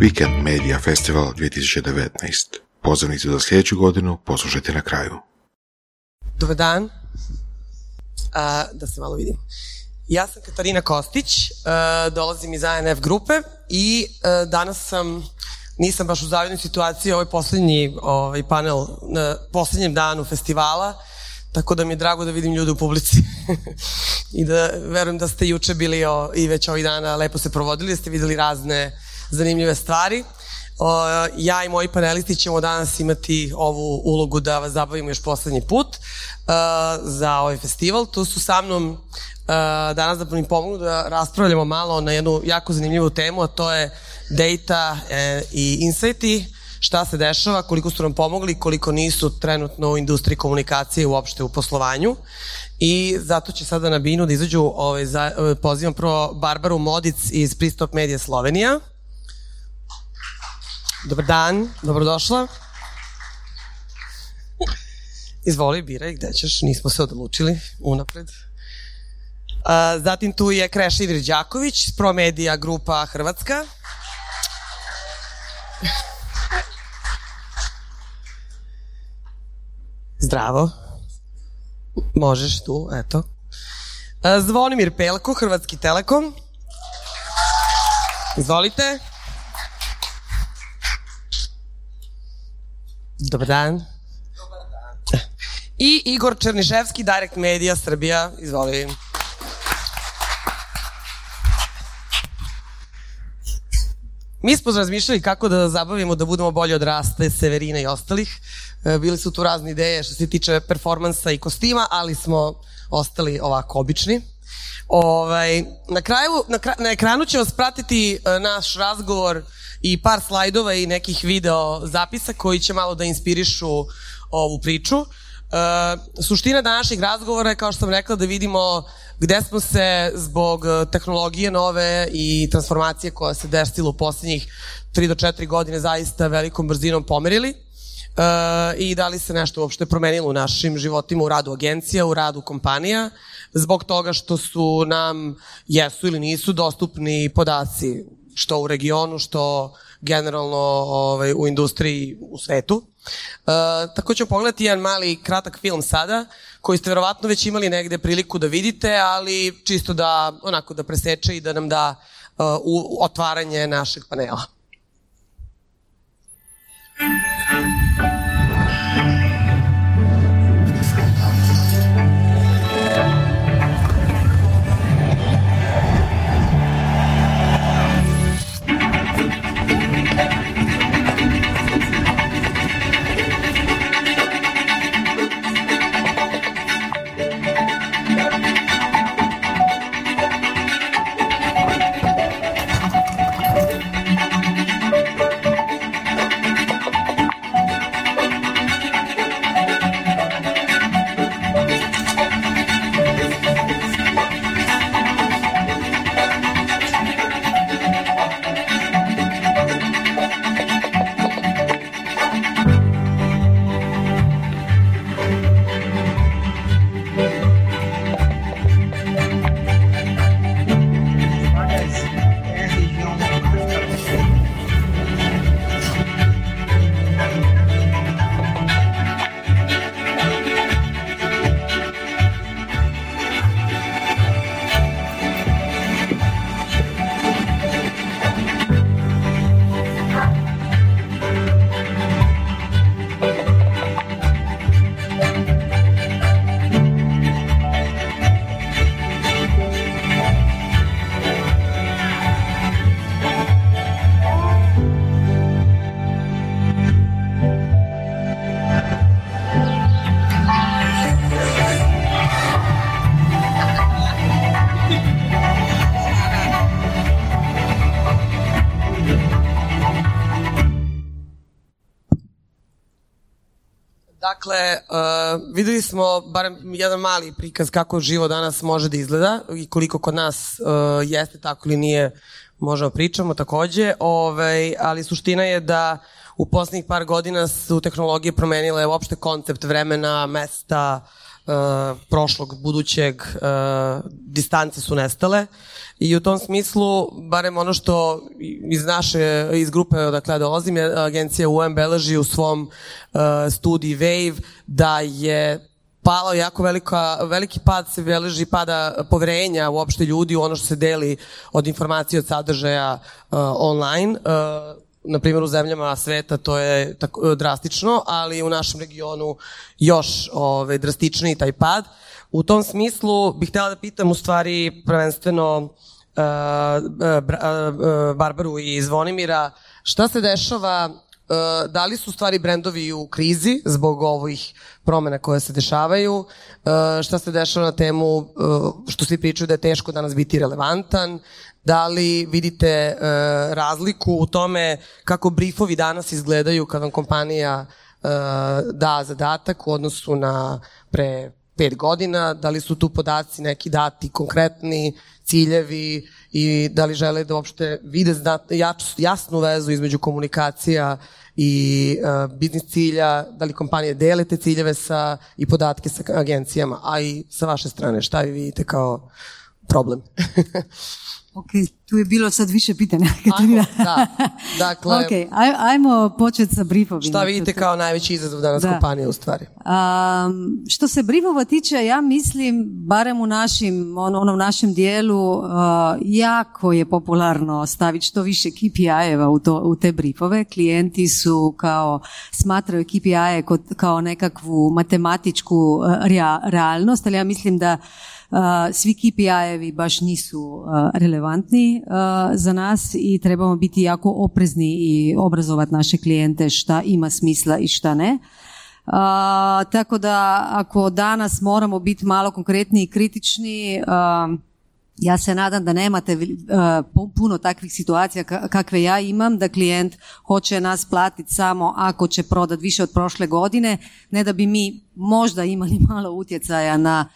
Weekend Media Festival 2019. Pozivnicu za sljedeću godinu poslušajte na kraju. Dobar dan. A, da se malo vidim. Ja sam Katarina Kostić, dolazim iz ANF grupe i danas sam, nisam baš u zavidnoj situaciji, ovo je poslednji ovaj, panel na poslednjem danu festivala, tako da mi je drago da vidim ljude u publici i da verujem da ste juče bili o, i već ovih dana lepo se provodili, da ste videli razne zanimljive stvari. Ja i moji panelisti ćemo danas imati ovu ulogu da vas zabavimo još poslednji put uh, za ovaj festival. Tu su sa mnom uh, danas da mi pomognu da raspravljamo malo na jednu jako zanimljivu temu, a to je data e, i insighti, šta se dešava, koliko su nam pomogli, koliko nisu trenutno u industriji komunikacije uopšte u poslovanju. I zato će sada na binu da izađu, ovaj, pozivam prvo Barbaru Modic iz Pristop Media Slovenija. Dobar dan, dobrodošla. Izvoli, biraj, gde ćeš, nismo se odlučili unapred. A, zatim tu je Kreša Ivir Đaković, Pro Media grupa Hrvatska. Zdravo. Možeš tu, eto. Zvonimir Pelko, Hrvatski Telekom. Izvolite. Dobar dan. Dobar dan. I Igor Černiševski, Direct Media Srbija. Izvoli. Mi smo razmišljali kako da zabavimo da budemo bolji od Raste, Severina i ostalih. E, bili su tu razne ideje što se tiče performansa i kostima, ali smo ostali ovako obični. Ovaj, na, kraju, na, na ekranu će vas pratiti e, naš razgovor i par slajdova i nekih video zapisa koji će malo da inspirišu ovu priču. E, suština današnjeg razgovora je, kao što sam rekla, da vidimo gde smo se zbog tehnologije nove i transformacije koja se desila u poslednjih 3 do 4 godine zaista velikom brzinom pomerili uh, i da li se nešto uopšte promenilo u našim životima, u radu agencija, u radu kompanija, zbog toga što su nam, jesu ili nisu, dostupni podaci što u regionu, što generalno ovaj, u industriji u svetu. Uh, tako ćemo pogledati jedan mali kratak film sada, koji ste verovatno već imali negde priliku da vidite, ali čisto da onako da preseče i da nam da uh, u otvaranje našeg panela. Videli smo barem jedan mali prikaz kako živo danas može da izgleda i koliko kod nas uh, jeste tako ili nije, možemo pričamo takođe, ovaj, ali suština je da u poslednjih par godina su tehnologije promenile uopšte koncept vremena, mesta, prošlog, budućeg, distance su nestale i u tom smislu, barem ono što iz naše, iz grupe odakle dolazim, je agencija UM beleži u svom uh, studiji Wave da je palo jako velika, veliki pad se beleži pada poverenja uopšte ljudi u ono što se deli od informacije od sadržaja uh, online. Na primjer u zemljama sveta to je tako, drastično, ali u našem regionu još ove, drastičniji taj pad. U tom smislu bih htjela da pitam u stvari prvenstveno uh, Barbaru i Zvonimira šta se dešava Uh, da li su stvari brendovi u krizi zbog ovih promena koje se dešavaju, uh, šta se dešava na temu što svi pričaju da je teško danas biti relevantan, da li vidite razliku u tome kako briefovi danas izgledaju kad vam kompanija da zadatak u odnosu na pre pet godina, da li su tu podaci neki dati konkretni, ciljevi i da li žele da uopšte vide jasnu vezu između komunikacija i uh, biznis cilja, da li kompanije dele te ciljeve sa, i podatke sa agencijama, a i sa vaše strane, šta vi vidite kao problem? Ok, tu je bilo sad više pitanja. Ajmo, da. Dakle, ok, aj, ajmo početi sa briefovima. Šta vidite kao najveći izazov danas da. kompanije u stvari? Um, što se briefova tiče, ja mislim, barem u našim, on, onom našem dijelu, uh, jako je popularno staviti što više KPI-eva u, to, u te briefove. Klijenti su kao, smatraju KPI-e kao nekakvu matematičku uh, realnost, ali ja mislim da svi KPI-evi baš nisu relevantni za nas i trebamo biti jako oprezni i obrazovati naše klijente šta ima smisla i šta ne. Uh, tako da ako danas moramo biti malo konkretni i kritični, ja se nadam da nemate puno takvih situacija kakve ja imam, da klijent hoće nas platiti samo ako će prodati više od prošle godine, ne da bi mi možda imali malo utjecaja na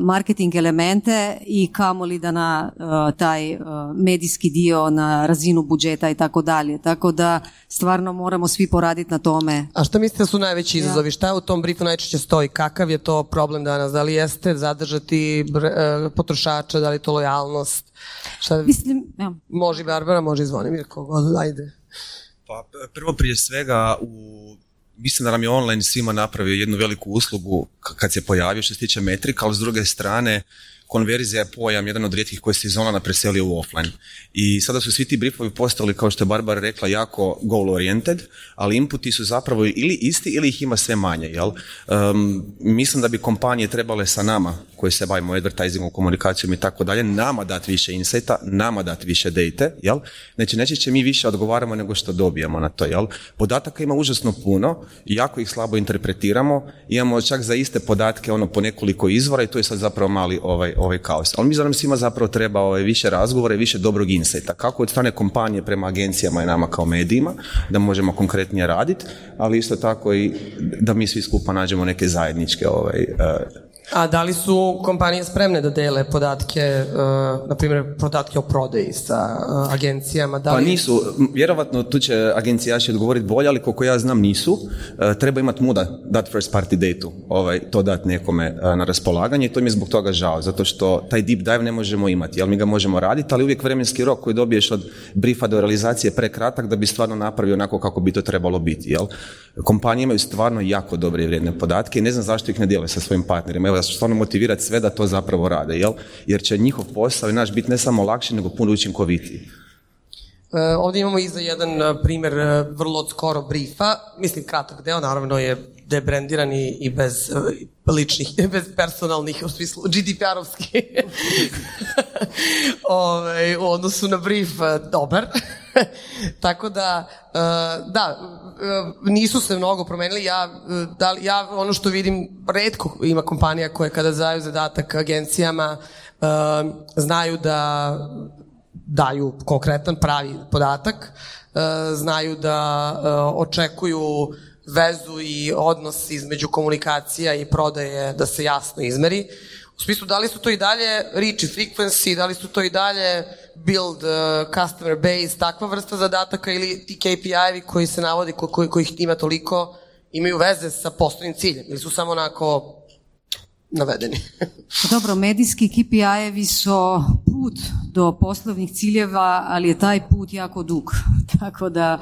marketing elemente i kamoli da na taj medijski dio na razinu budžeta i tako dalje. Tako da stvarno moramo svi poraditi na tome. A što mislite su najveći izazovi? Ja. Šta u tom briefu najčešće stoji? Kakav je to problem danas? Da li jeste zadržati e, potrošača, da li je to lojalnost? Šta... Mislim, ja. Može Barbara, može Zvonimir, kogod, ajde. Pa prvo prije svega u mislim da nam je online svima napravio jednu veliku uslugu kad se pojavio što se tiče metrika, ali s druge strane konverzija je pojam jedan od rijetkih koji se iz online preselio u offline. I sada su svi ti briefovi postali, kao što je Barbara rekla, jako goal oriented, ali inputi su zapravo ili isti ili ih ima sve manje. Jel? Um, mislim da bi kompanije trebale sa nama, koje se bavimo advertisingom, komunikacijom i tako dalje, nama dati više insighta, nama dati više date, jel? Znači, neće mi više odgovaramo nego što dobijemo na to, jel? Podataka ima užasno puno, jako ih slabo interpretiramo, imamo čak za iste podatke ono po nekoliko izvora i to je sad zapravo mali ovaj, ovaj kaos. Ali mi za svima zapravo treba ovaj, više razgovora i više dobrog insajta. Kako od strane kompanije prema agencijama i nama kao medijima, da možemo konkretnije raditi, ali isto tako i da mi svi skupa nađemo neke zajedničke ovaj, uh, a da li su kompanije spremne da dele podatke, uh, na primjer podatke o prodeji sa uh, agencijama? Da pa li... Pa nisu, vjerovatno tu će agencijaši odgovoriti bolje, ali koliko ja znam nisu. Uh, treba imati muda dat first party data, ovaj, to dati nekome na raspolaganje i to mi je zbog toga žao, zato što taj deep dive ne možemo imati, jel mi ga možemo raditi, ali uvijek vremenski rok koji dobiješ od briefa do realizacije prekratak da bi stvarno napravio onako kako bi to trebalo biti. Jel? Kompanije imaju stvarno jako dobre i vrijedne podatke i ne znam zašto ih ne dijele sa svojim partnerima. Evo, da stvarno motivirati sve da to zapravo rade, jel? Jer će njihov posao i naš biti ne samo lakši, nego puno učinkovitiji. E, ovdje imamo iza jedan e, primjer e, vrlo skoro briefa, mislim kratak deo, naravno je debrendiran i, i bez ličnih, bez personalnih, u smislu GDPR-ovski, ovaj, u odnosu na brief, dobar. Tako da, da, nisu se mnogo promenili. Ja, da, ja ono što vidim, redko ima kompanija koje kada daju zadatak agencijama znaju da daju konkretan pravi podatak, znaju da očekuju vezu i odnos između komunikacija i prodaje da se jasno izmeri. U smislu, da li su to i dalje reach frequency, da li su to i dalje build uh, customer base, takva vrsta zadataka ili ti KPI-evi koji se navodi, ko, ko, kojih ima toliko, imaju veze sa poslovnim ciljem ili su samo onako navedeni. Dobro, medijski KPI-evi su put do poslovnih ciljeva, ali je taj put jako dug. Tako da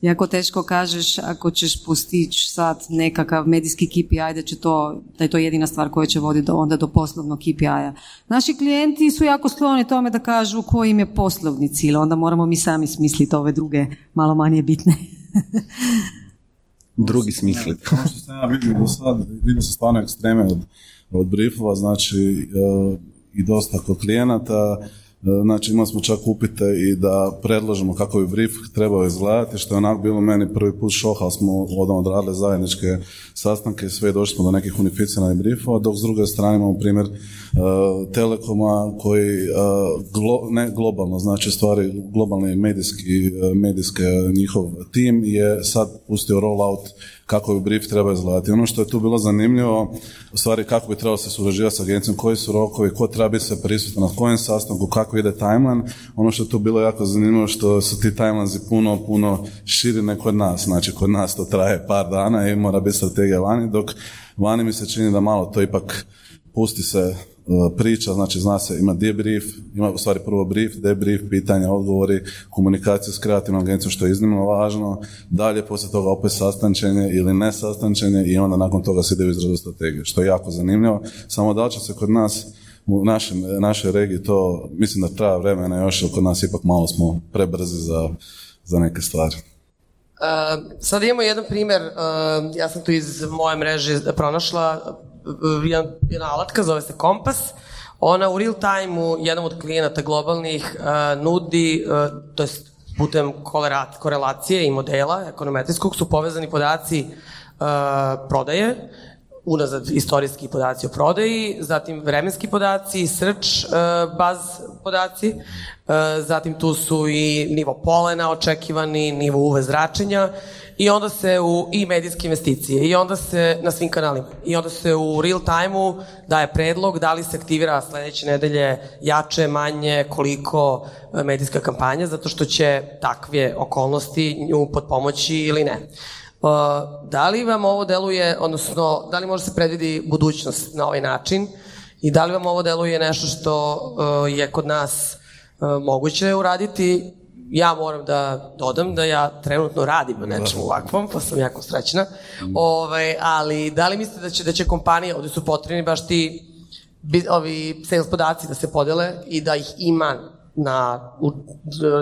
jako teško kažeš ako ćeš postići sad nekakav medijski KPI da će to, da je to jedina stvar koja će voditi onda do poslovnog KPI-a. Naši klijenti su jako skloni tome da kažu koji im je poslovni cilj, onda moramo mi sami smisliti ove druge malo manje bitne. drugi smisliti. Kao što sam ja vidio do sad, vidio sam stvarno ekstreme od, od briefova, znači e, i dosta kod klijenata, E, znači imali smo čak upite i da predložimo kako bi brief trebao izgledati, što je onako bilo meni prvi put šok, ali smo odradili zajedničke sastanke i sve došli smo do nekih unificiranih briefova, dok s druge strane imamo primjer uh, Telekoma koji, uh, ne globalno, znači stvari globalni medijski, medijski njihov tim je sad pustio rollout kako bi brief treba izgledati. Ono što je tu bilo zanimljivo, u stvari kako bi trebalo se surađivati s agencijom, koji su rokovi, ko treba biti se prisutan na kojem sastanku, kako ide timeline. Ono što je tu bilo jako zanimljivo što su ti timelinesi puno, puno širi nego kod nas. Znači kod nas to traje par dana i mora biti strategija vani, dok vani mi se čini da malo to ipak pusti se priča, znači zna se, ima debrief, ima u stvari prvo brief, debrief, pitanja, odgovori, komunikacija s kreativnom agencijom što je iznimno važno, dalje poslije toga opet sastančenje ili ne sastančenje i onda nakon toga se ide u izradu strategije, što je jako zanimljivo. Samo da će se kod nas u našem, našoj regiji to, mislim da treba vremena još, kod nas ipak malo smo prebrzi za, za neke stvari. Uh, sad imamo jedan primjer, uh, ja sam tu iz moje mreže pronašla jedan, jedna alatka, zove se Kompas, ona u real time-u jednom od klijenata globalnih uh, nudi, uh, to je putem korelacije i modela ekonometrijskog su povezani podaci uh, prodaje, unazad istorijski podaci o prodaji, zatim vremenski podaci, search baz podaci, zatim tu su i nivo polena očekivani, nivo UV zračenja i onda se u i medijske investicije i onda se na svim kanalima i onda se u real time-u daje predlog da li se aktivira sledeće nedelje jače, manje, koliko e, medijska kampanja, zato što će takve okolnosti nju pod pomoći ili ne. Uh, da li vam ovo deluje, odnosno, da li može se predvidi budućnost na ovaj način i da li vam ovo deluje nešto što uh, je kod nas moguće uraditi ja moram da dodam da ja trenutno radim na nečemu ovakvom, pa sam jako srećna. Mm. Ovaj, ali da li mislite da će, da će kompanije, ovde su potrebni baš ti ovi sales podaci da se podele i da ih ima na u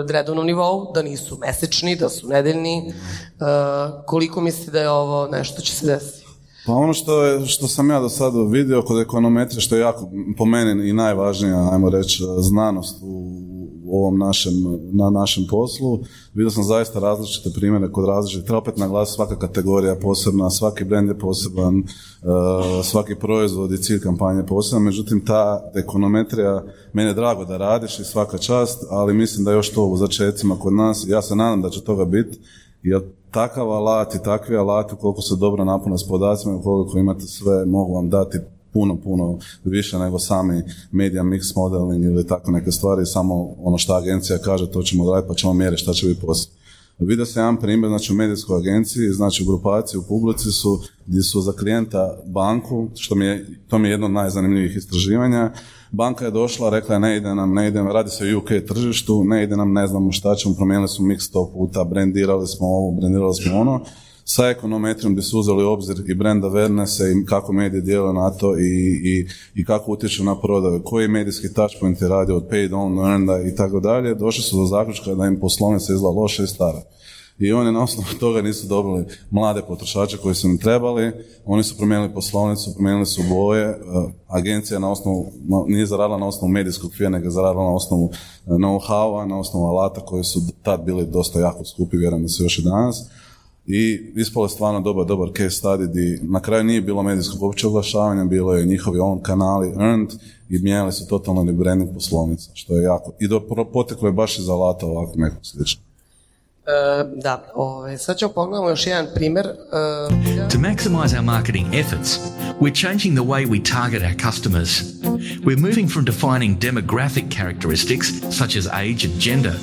redovnom nivou, da nisu mesečni, da su nedeljni. Uh, koliko mislite da je ovo nešto će se desiti? Pa ono što, je, što sam ja do sada vidio kod ekonometrije, što je jako po meni i najvažnija, ajmo reći, znanost u u ovom našem, na našem poslu. Vidio sam zaista različite primjere kod različitih, treba opet naglasiti svaka kategorija je posebna, svaki brend je poseban, uh, svaki proizvod i cilj kampanje je poseban, međutim ta ekonometrija, meni je drago da radiš i svaka čast, ali mislim da još to u začecima kod nas, ja se nadam da će toga biti, jer takav alat i takvi alati koliko se dobro napune s podacima i koliko imate sve mogu vam dati puno, puno više nego sami media mix modeling ili tako neke stvari, samo ono što agencija kaže, to ćemo raditi pa ćemo mjeriti šta će biti poslije. Vidio se jedan primjer, znači u medijskoj agenciji, znači u grupaciji, u publici su, gdje su za klijenta banku, što mi je, to mi je jedno od najzanimljivijih istraživanja, banka je došla, rekla je ne ide nam, ne ide, radi se o UK tržištu, ne ide nam, ne znamo šta ćemo, promijenili smo mix sto puta, brendirali smo ovo, brendirali smo ono, sa ekonometrijom gdje su uzeli obzir i brand awareness i kako medije djeluju na to i, i, i kako utječu na prodaju, koji medijski touchpoint je radio od paid on, earned i tako dalje, došli su do zaključka da im poslovnica izgleda loša i stara. I oni na osnovu toga nisu dobili mlade potrošače koji su im trebali, oni su promijenili poslovnicu, promijenili su boje, e, agencija na osnovu, nije zaradila na osnovu medijskog fija, nego je zaradila na osnovu e, know-howa, na osnovu alata koji su tad bili dosta jako skupi, vjerujem da su još i danas i ispalo je stvarno dobar, dobar case study di na kraju nije bilo medijskog uopće oglašavanja, bilo je njihovi on kanali earned i mijenjali su totalno branding poslovnica, što je jako, i do, poteklo je baš iz alata ovako nekog slično. Uh, da, ove, sad ćemo pogledamo još jedan primer. Uh, to maximize our marketing efforts, we're changing the way we target our customers. We're moving from defining demographic characteristics, such as age and gender,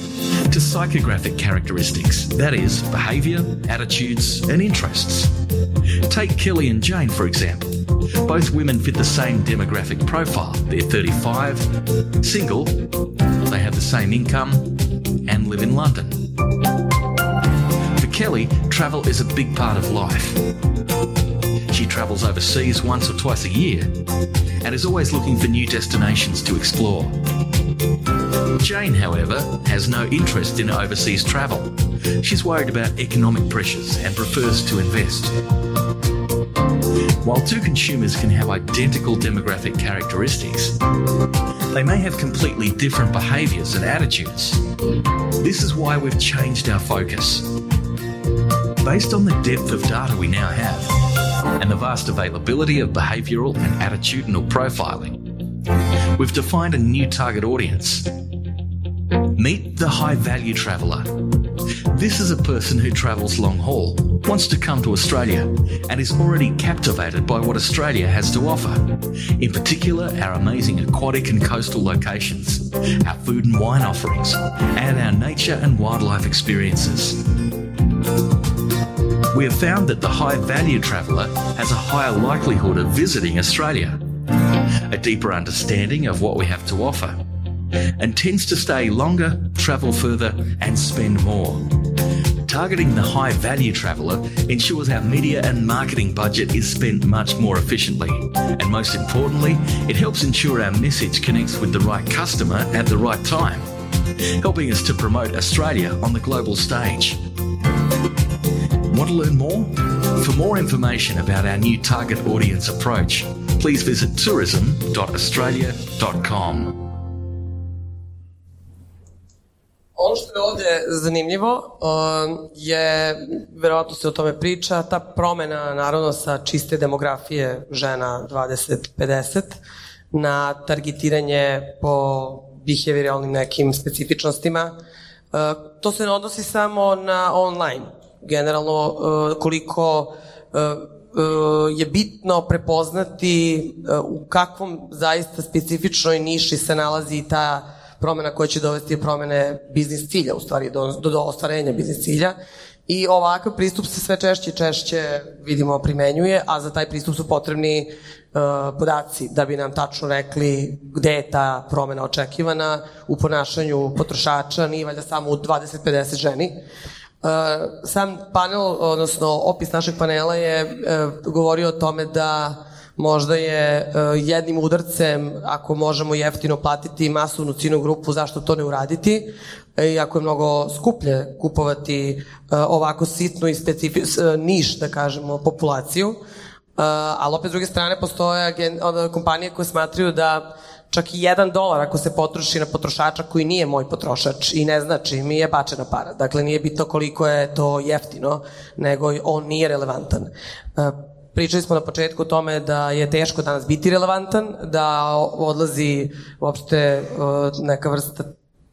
to psychographic characteristics, that is, behaviour, attitudes, and interests. Take Kelly and Jane, for example. Both women fit the same demographic profile. They're 35, single, they have the same income, and live in London. Kelly, travel is a big part of life. She travels overseas once or twice a year and is always looking for new destinations to explore. Jane, however, has no interest in overseas travel. She's worried about economic pressures and prefers to invest. While two consumers can have identical demographic characteristics, they may have completely different behaviours and attitudes. This is why we've changed our focus. Based on the depth of data we now have and the vast availability of behavioural and attitudinal profiling, we've defined a new target audience. Meet the high value traveller. This is a person who travels long haul, wants to come to Australia, and is already captivated by what Australia has to offer. In particular, our amazing aquatic and coastal locations, our food and wine offerings, and our nature and wildlife experiences. We have found that the high value traveller has a higher likelihood of visiting Australia, a deeper understanding of what we have to offer, and tends to stay longer, travel further, and spend more. Targeting the high value traveller ensures our media and marketing budget is spent much more efficiently. And most importantly, it helps ensure our message connects with the right customer at the right time, helping us to promote Australia on the global stage. Want to learn more? For more information about our new target audience approach, please visit tourism.australia.com. Ono što je ovde zanimljivo um, je, verovatno se o tome priča, ta promena naravno sa čiste demografije žena 20-50 na targetiranje po behavioralnim nekim specifičnostima. Uh, to se ne odnosi samo na online. Generalno, uh, koliko uh, je bitno prepoznati u kakvom zaista specifičnoj niši se nalazi ta promena koja će dovesti promene biznis cilja, u stvari do, do, ostvarenja biznis cilja. I ovakav pristup se sve češće i češće, vidimo, primenjuje, a za taj pristup su potrebni podaci da bi nam tačno rekli gde je ta promena očekivana u ponašanju potrošača, nije valjda samo u 20-50 ženi. Uh, sam panel, odnosno opis našeg panela je uh, govorio o tome da možda je uh, jednim udarcem, ako možemo jeftino platiti masovnu cinu grupu, zašto to ne uraditi? I ako je mnogo skuplje kupovati ovako sitnu i specifi, uh, niš, da kažemo, populaciju. Ali opet s druge strane postoje agen, kompanije koje smatruju da čak i jedan dolar ako se potroši na potrošača koji nije moj potrošač i ne znači mi je bačena para. Dakle, nije bitno koliko je to jeftino, nego on nije relevantan. Pričali smo na početku o tome da je teško danas biti relevantan, da odlazi uopšte neka vrsta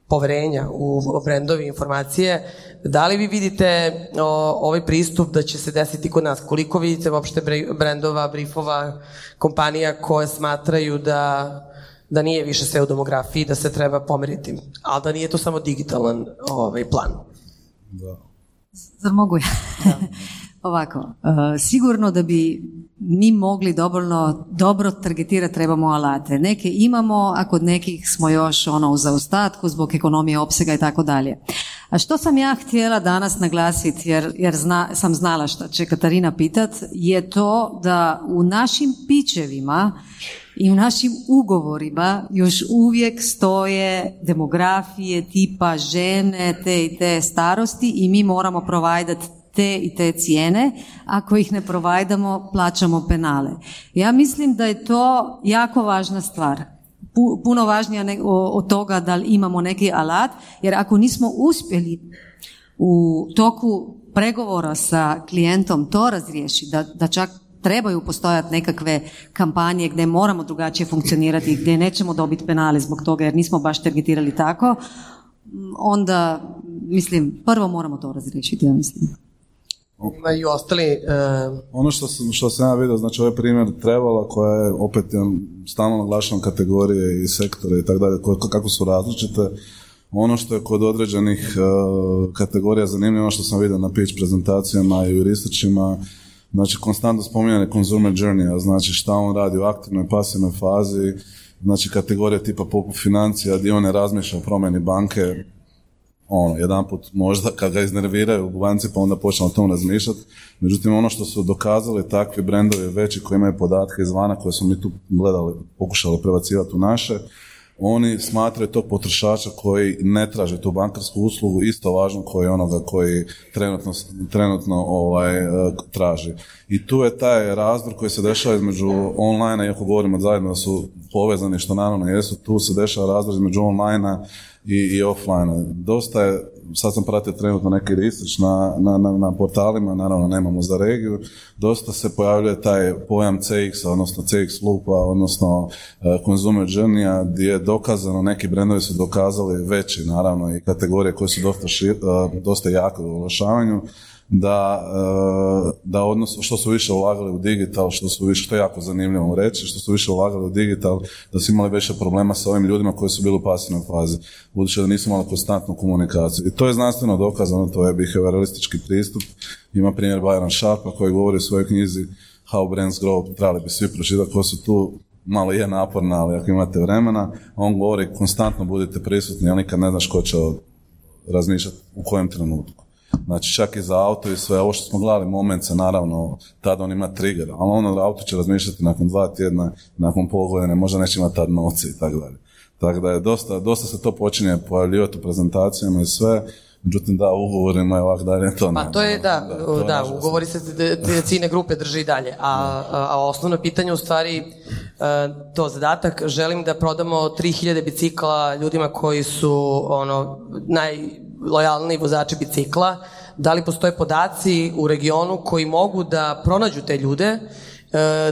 poverenja u brendovi informacije. Da li vi vidite o, ovaj pristup da će se desiti kod nas? Koliko vidite uopšte brendova, briefova, kompanija koje smatraju da da nije više sve u demografiji, da se treba pomeriti, ali da nije to samo digitalan ovaj, plan. Da. Zar mogu ja? Da. Ovako, uh, sigurno da bi mi mogli dovoljno dobro targetirati trebamo alate. Neke imamo, a kod nekih smo još ono u zaostatku zbog ekonomije opsega i tako dalje. A što sam ja htjela danas naglasiti, jer, jer zna, sam znala što će Katarina pitat, je to da u našim pićevima i u našim ugovorima još uvijek stoje demografije tipa žene te i te starosti i mi moramo provajdati te i te cijene, ako ih ne provajdamo, plaćamo penale. Ja mislim da je to jako važna stvar. Puno važnija od toga da li imamo neki alat, jer ako nismo uspjeli u toku pregovora sa klijentom to razriješiti, da, da čak trebaju postojati nekakve kampanje gdje moramo drugačije funkcionirati, gdje nećemo dobiti penale zbog toga jer nismo baš targetirali tako, onda, mislim, prvo moramo to razriješiti, ja mislim. Ima i ostali... Uh... Ono što sam, što sam ja vidio, znači ovaj primjer trebala koja je opet stalno naglašena kategorije i sektore i tako dalje, kako su različite. Ono što je kod određenih uh, kategorija zanimljivo, ono što sam vidio na pitch prezentacijama i u Znači, konstantno spominjanje consumer journey, znači šta on radi u aktivnoj, pasivnoj fazi, znači kategorije tipa poput financija, gdje on ne razmišlja o promjeni banke, ono, jedan put možda kad ga iznerviraju u banci pa onda počne o tom razmišljati. Međutim, ono što su dokazali takvi brendovi veći koji imaju podatke izvana koje smo mi tu gledali, pokušali prebacivati u naše, oni smatraju tog potrošača koji ne traži tu bankarsku uslugu isto važno koji onoga koji trenutno, trenutno ovaj, e, traži. I tu je taj razdor koji se dešava između online iako govorimo zajedno da su povezani, što naravno jesu, tu se dešava razdor između online i, i offline. Dosta je, sad sam pratio trenutno neki research na, na, na, na portalima, naravno nemamo za regiju, dosta se pojavljuje taj pojam CX, odnosno CX loopa, odnosno uh, consumer journey gdje je dokazano, neki brendovi su dokazali veći, naravno, i kategorije koje su dosta, šir, uh, dosta jake u oglašavanju, da, e, da odnosno što su više ulagali u digital, što su više, što je jako zanimljivo reći, što su više ulagali u digital, da su imali više problema sa ovim ljudima koji su bili u pasivnoj fazi, budući da nisu imali konstantnu komunikaciju. I to je znanstveno dokazano, to je behavioralistički pristup. Ima primjer Byron Sharpa koji govori u svojoj knjizi How Brands Grow, trebali bi svi pročitati ko su tu malo je naporna, ali ako imate vremena, on govori konstantno budite prisutni, ali nikad ne znaš ko će razmišljati u kojem trenutku. Znači čak i za auto i sve, ovo što smo gledali moment se naravno, tada on ima trigger, ali ono auto će razmišljati nakon dva tjedna, nakon pol godine, možda neće imati tad novci i tako dalje. Tako da je dosta, dosta se to počinje pojavljivati u prezentacijama i sve, Međutim, da, ugovorima je ovak dalje to Pa to je, da, da, da ugovori se cijene grupe drži i dalje. A, a, osnovno pitanje u stvari, e, to zadatak, želim da prodamo 3000 bicikla ljudima koji su ono, najlojalniji vozači bicikla. Da li postoje podaci u regionu koji mogu da pronađu te ljude, e,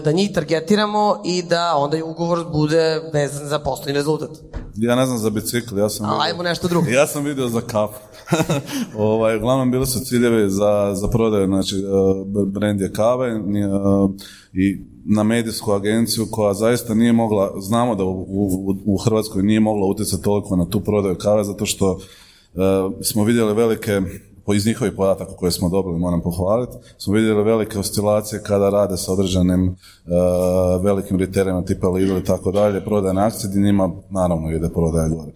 da njih targetiramo i da onda ugovor bude vezan za poslovni rezultat. Ja ne znam za bicikl, ja sam... vidio, ajmo nešto drugo. Ja sam vidio za kafu. ovaj, uglavnom bili su ciljevi za, za prodaju, znači e, brand je kave e, i na medijsku agenciju koja zaista nije mogla, znamo da u, u, u Hrvatskoj nije mogla utjecati toliko na tu prodaju kave zato što uh, smo vidjeli velike iz njihovih podataka koje smo dobili, moram pohvaliti, smo vidjeli velike oscilacije kada rade sa određenim uh, velikim riterima tipa Lidl i tako dalje, prodaje na akcije, gdje njima naravno ide prodaje gore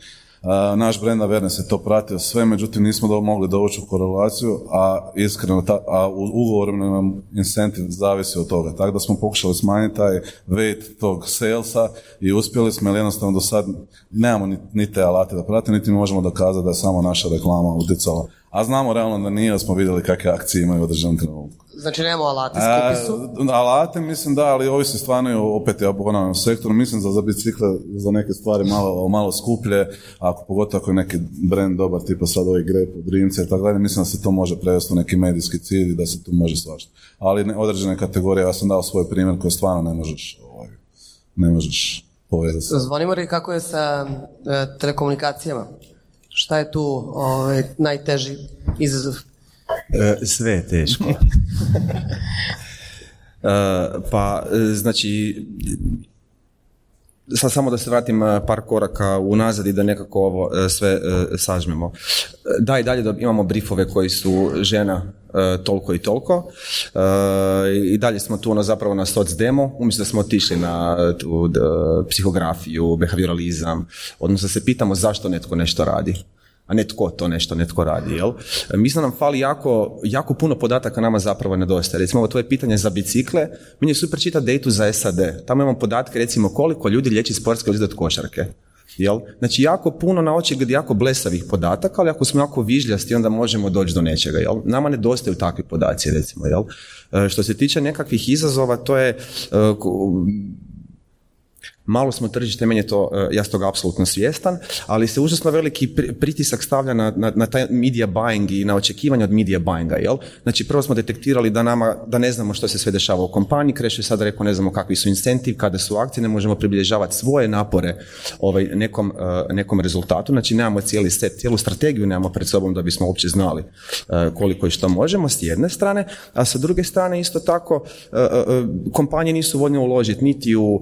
naš brand awareness je to pratio sve, međutim nismo do, mogli doći u korelaciju, a iskreno, ta, a ugovor nam incentiv zavisi od toga. Tako da smo pokušali smanjiti taj weight tog salesa i uspjeli smo, jer jednostavno do sad nemamo ni, ni te alate da pratimo, niti možemo dokazati da je samo naša reklama utjecala. A znamo realno da nije, smo vidjeli kakve akcije imaju u određenom trenutku. Znači nemamo alate skupi su? alate mislim da, ali ovisi stvarno opet ja ponavljam sektoru, mislim za, za bicikle za neke stvari malo, malo skuplje, ako pogotovo ako je neki brand dobar, tipa sad ovaj grep od Rimca i tako dalje, mislim da se to može prevesti u neki medijski cilj i da se tu može svašta. Ali ne, određene kategorije, ja sam dao svoj primjer koji stvarno ne možeš, ovaj, ne možeš povezati. Zvonimo li kako je sa e, telekomunikacijama? Šta je tu ovaj, najteži izazov? E, sve je teško. E, pa, e, znači, sad samo da se vratim par koraka unazad i da nekako ovo sve sažmemo. Da i dalje imamo brifove koji su žena toliko i toliko. I dalje smo tu ono zapravo na soc demo, umjesto da smo otišli na tu psihografiju, behavioralizam, odnosno se pitamo zašto netko nešto radi a netko to nešto netko radi. Jel? Mislim da nam fali jako, jako puno podataka nama zapravo nedostaje. Recimo ovo tvoje pitanje za bicikle, meni je super čitati dejtu za SAD. Tamo imamo podatke recimo koliko ljudi liječi sportske ozljede od košarke. Jel? Znači jako puno na očigled jako blesavih podataka, ali ako smo jako vižljasti onda možemo doći do nečega. Jel? Nama nedostaju takvi podaci recimo. Jel? E, što se tiče nekakvih izazova, to je e, Malo smo tržište, meni je to, e, ja sam toga apsolutno svjestan, ali se užasno veliki pritisak stavlja na, na, na taj media buying i na očekivanje od media buyinga, jel? Znači, prvo smo detektirali da nama, da ne znamo što se sve dešava u kompaniji, Kreš je sada rekao ne znamo kakvi su incentiv, kada su akcije, ne možemo pribilježavati svoje napore ovaj, nekom, e, nekom rezultatu, znači nemamo cijeli set, cijelu strategiju nemamo pred sobom da bismo uopće znali e, koliko i što možemo s jedne strane, a sa druge strane isto tako kompanije nisu voljne uložiti niti u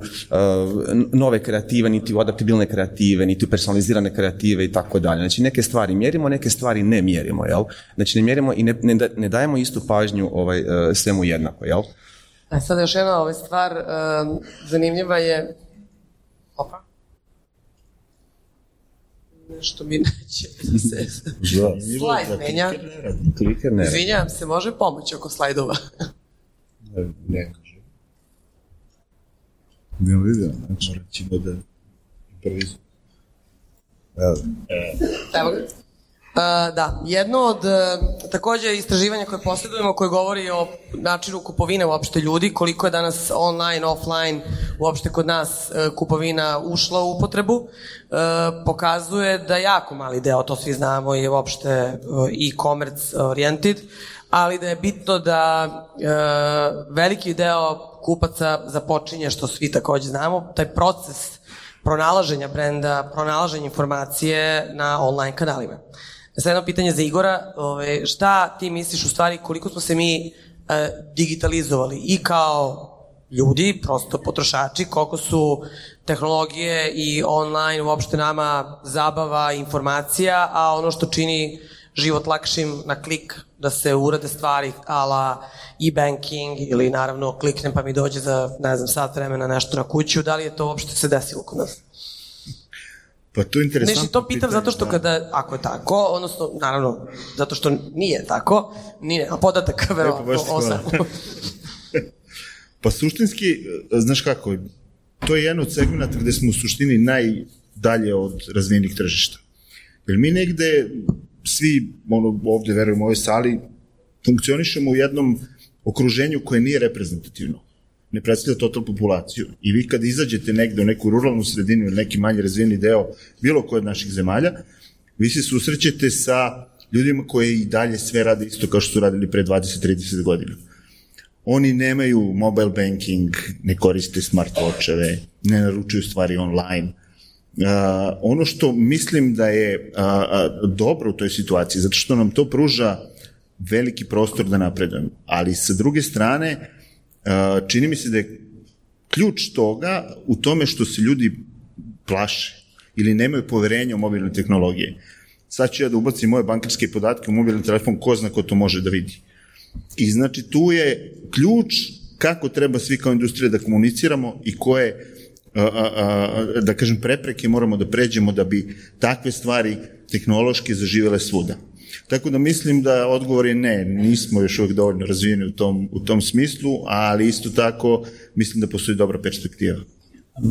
nove kreative, niti u adaptabilne kreative, niti u personalizirane kreative i tako dalje. Znači neke stvari mjerimo, neke stvari ne mjerimo, jel? Znači ne mjerimo i ne, ne, dajemo istu pažnju ovaj, e, svemu jednako, jel? A sad još jedna ovaj stvar um, zanimljiva je... Opa. Nešto mi neće se... Slajd menja. Izvinjam se, može pomoć oko slajdova? Ne Ne vidio. Morat ćemo da improvizu. Evo. Uh, da, jedno od uh, istraživanja koje posjedujemo koje govori o načinu kupovine uopšte ljudi, koliko je danas online, offline uopšte kod nas uh, kupovina ušla u upotrebu, uh, pokazuje da jako mali deo, to svi znamo, je uopšte e-commerce oriented, ali da je bitno da uh, veliki deo kupaca započinje, što svi takođe znamo, taj proces pronalaženja brenda, pronalaženja informacije na online kanalima. Sad jedno pitanje za Igora, ove, šta ti misliš u stvari koliko smo se mi e, digitalizovali i kao ljudi, prosto potrošači, koliko su tehnologije i online uopšte nama zabava, informacija, a ono što čini život lakšim na klik da se urade stvari ala e-banking ili naravno kliknem pa mi dođe za, ne znam, sat vremena nešto na kuću, da li je to uopšte se desilo kod nas? Pa to je interesantno. Znači, to pitam zato što kada, ako je tako, odnosno, naravno, zato što nije tako, nije, a podatak, verovatno. Pa suštinski, znaš kako, to je jedan od segmenta gde smo u suštini najdalje od razvijenih tržišta. Jer mi negde, svi ono, ovde verujemo u ovoj sali, funkcionišemo u jednom okruženju koje nije reprezentativno. Ne predstavlja total populaciju. I vi kad izađete negde u neku ruralnu sredinu ili neki manje razvijeni deo bilo koje od naših zemalja, vi se susrećete sa ljudima koji i dalje sve rade isto kao što su radili pre 20-30 godina. Oni nemaju mobile banking, ne koriste smartwatcheve, ne naručuju stvari online. Ono što mislim da je dobro u toj situaciji, zato što nam to pruža veliki prostor da napredujemo. Ali sa druge strane, čini mi se da je ključ toga u tome što se ljudi plaše ili nemaju poverenja u mobilne tehnologije. Sad ću ja da ubacim moje bankarske podatke u mobilni telefon, ko zna ko to može da vidi. I znači tu je ključ kako treba svi kao industrija da komuniciramo i koje a, a, da kažem prepreke moramo da pređemo da bi takve stvari tehnološki zaživele svuda. Tako da mislim da odgovor je ne, nismo još uvek dovoljno razvijeni u tom, u tom smislu, ali isto tako mislim da postoji dobra perspektiva.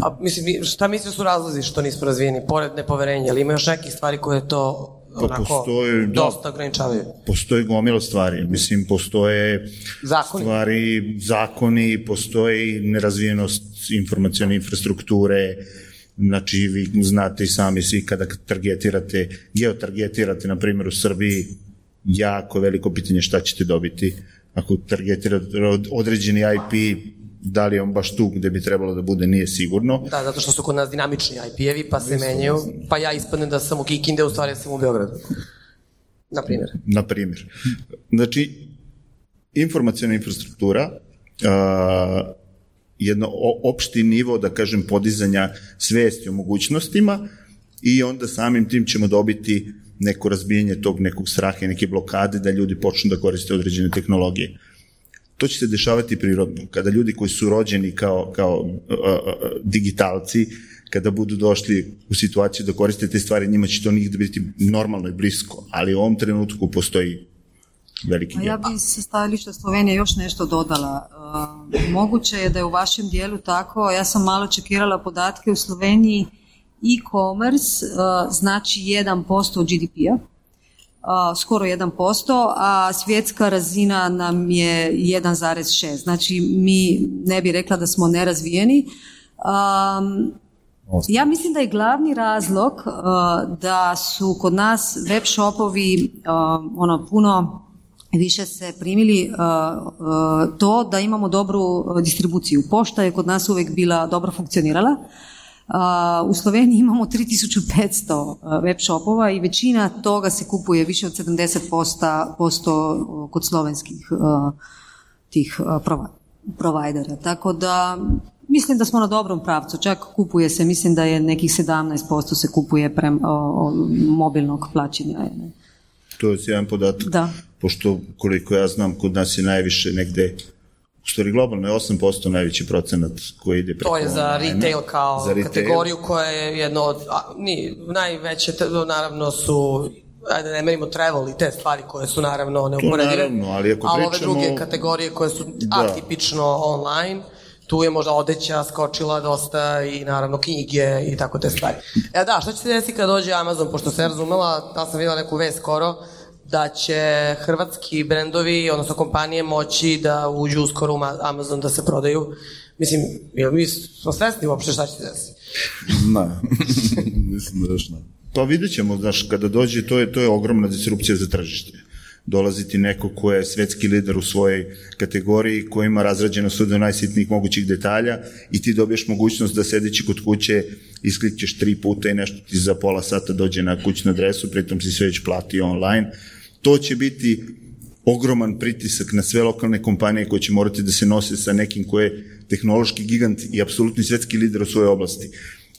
A, mislim, mi- šta misliš su razlozi što nismo razvijeni, pored nepoverenja, ili ima još nekih stvari koje to Pa onako, postoje, da. dosta ograničavaju? Postoje gomila stvari, mislim, postoje Zakoni. stvari, zakoni, postoji nerazvijenost informacione infrastrukture, znači vi znate i sami svi kada targetirate, geotargetirate, na primjer u Srbiji, jako veliko pitanje šta ćete dobiti. Ako targetirate od- određeni IP, da li je on baš tu gde bi trebalo da bude, nije sigurno. Da, zato što su kod nas dinamični IP-evi, pa se menjaju, pa ja ispadnem da sam u Kikinde, u stvari sam u Beogradu. Na primjer. na primjer. Znači, informacijona infrastruktura, a, jedno opšti nivo, da kažem, podizanja svesti o mogućnostima i onda samim tim ćemo dobiti neko razbijanje tog nekog straha i neke blokade da ljudi počnu da koriste određene tehnologije. To će se dešavati prirodno. Kada ljudi koji su rođeni kao, kao a, a, a, digitalci, kada budu došli u situaciju da koriste te stvari, njima će to nigde biti normalno i blisko, ali u ovom trenutku postoji veliki A ja gap. bi sa stajališta Slovenije još nešto dodala. Uh, moguće je da je u vašem dijelu tako, ja sam malo čekirala podatke u Sloveniji, e-commerce uh, znači 1% GDP-a, skoro 1%, a svjetska razina nam je 1,6. Znači mi ne bi rekla da smo nerazvijeni. Um, ja mislim da je glavni razlog uh, da su kod nas web shopovi uh, ono puno više se primili uh, to da imamo dobru distribuciju. Pošta je kod nas uvek bila dobro funkcionirala. U Sloveniji imamo 3500 uh, web shopova i većina toga se kupuje više od 70% posto kod slovenskih tih prova- provajdera. Tako da Mislim da smo na dobrom pravcu, čak kupuje se, mislim da je nekih 17% se kupuje prem, o, o, mobilnog plaćanja. To je jedan podatak. Da. Pošto, koliko ja znam, kod nas je najviše negde, u stvari globalno je 8% najveći procenat koji ide preko To je za online-a. retail kao Za retail. kategoriju koja je jedno od, a, ni, najveće naravno su ajde ne merimo travel i te stvari koje su naravno neuporedive. naravno, ali ako ove pričamo- druge kategorije koje su Da. atipično online, tu je možda odeća skočila dosta i naravno knjige i tako te stvari. E da, šta će se desiti kada dođe Amazon, pošto se razumela, da sam videla neku vest skoro, da će hrvatski brendovi, odnosno kompanije moći da uđu uskoro u Ma- Amazon da se prodaju. Mislim, jel mi smo svesni uopšte šta će se desiti? Ne, mislim da još ne. Pa vidjet ćemo, znaš, kada dođe, to je, to je ogromna disrupcija za tržište. Dolaziti neko ko je svetski lider u svojoj kategoriji, ko ima razrađeno sve do najsitnijih mogućih detalja i ti dobiješ mogućnost da sedeći kod kuće isklikćeš tri puta i nešto ti za pola sata dođe na kućnu adresu, pritom si sve već platio online. To će biti ogroman pritisak na sve lokalne kompanije koje će morati da se nose sa nekim ko je tehnološki gigant i apsolutni svetski lider u svojoj oblasti.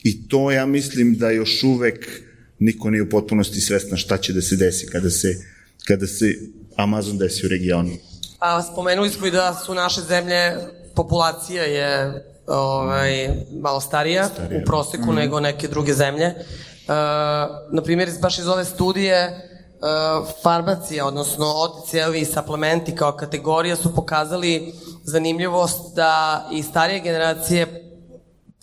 I to ja mislim da još uvek niko nije u potpunosti svestan šta će da se desi kada se, kada se Amazon desi u regionu. A spomenuli smo i da su naše zemlje, populacija je ovaj, malo starija, u proseku nego neke druge zemlje. E, na primjer, baš iz ove studije farmacija, odnosno OTC-ovi i suplementi kao kategorija su pokazali zanimljivost da i starije generacije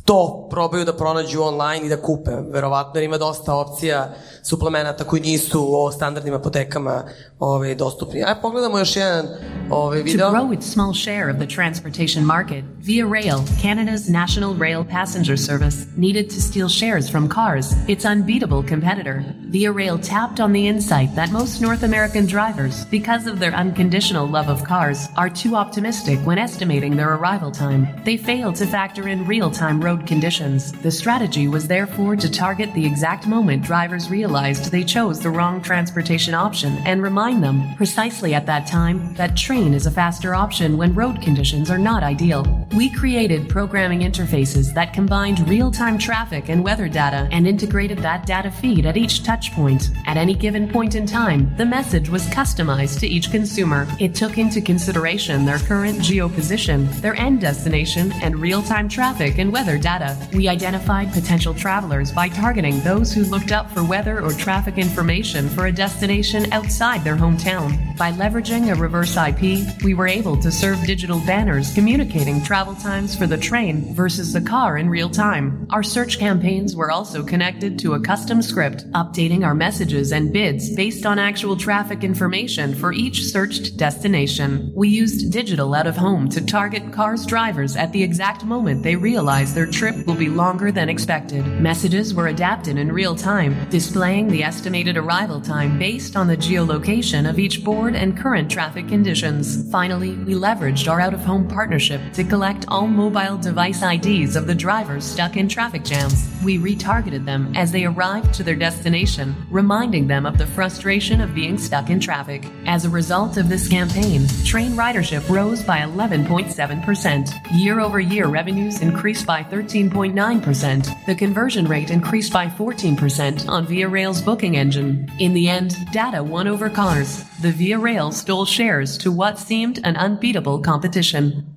to probaju da pronađu online i da kupe, verovatno, jer ima dosta opcija suplemenata koji nisu u standardnim apotekama ovaj, dostupni. Ajde, pogledamo još jedan ovaj, To grow its small share of the transportation market, Via Rail, Canada's national rail passenger service, needed to steal shares from cars, its unbeatable competitor. Via Rail tapped on the insight that most North American drivers, because of their unconditional love of cars, are too optimistic when estimating their arrival time. They failed to factor in real time road conditions. The strategy was therefore to target the exact moment drivers realized they chose the wrong transportation option and remind them, precisely at that time, that train is a faster option when road conditions are not ideal. We created programming interfaces that combined real time traffic and weather data and integrated that data feed at each touch point. At any given point in time, the message was customized to each consumer. It took into consideration their current geo position, their end destination, and real time traffic and weather data. We identified potential travelers by targeting those who looked up for weather or traffic information for a destination outside their hometown. By leveraging a reverse IP, we were able to serve digital banners communicating travel times for the train versus the car in real time. Our search campaigns were also connected to a custom script, updating our messages and bids based on actual traffic information for each searched destination. We used digital out of home to target cars drivers at the exact moment they realize their trip will be longer than expected. Messages were adapted in real time, displaying the estimated arrival time based on the geolocation of each board and current traffic conditions. Finally, we leveraged our out of home partnership to collect all mobile device IDs of the drivers stuck in traffic jams. We retargeted them as they arrived to their destination, reminding them of the frustration of being stuck in traffic. As a result of this campaign, train ridership rose by 11.7%. Year over year revenues increased by 13.9%. The conversion rate increased by 14% on Via Rail's booking engine. In the end, data won over cars. The Via Rail stole shares to what seemed an unbeatable competition.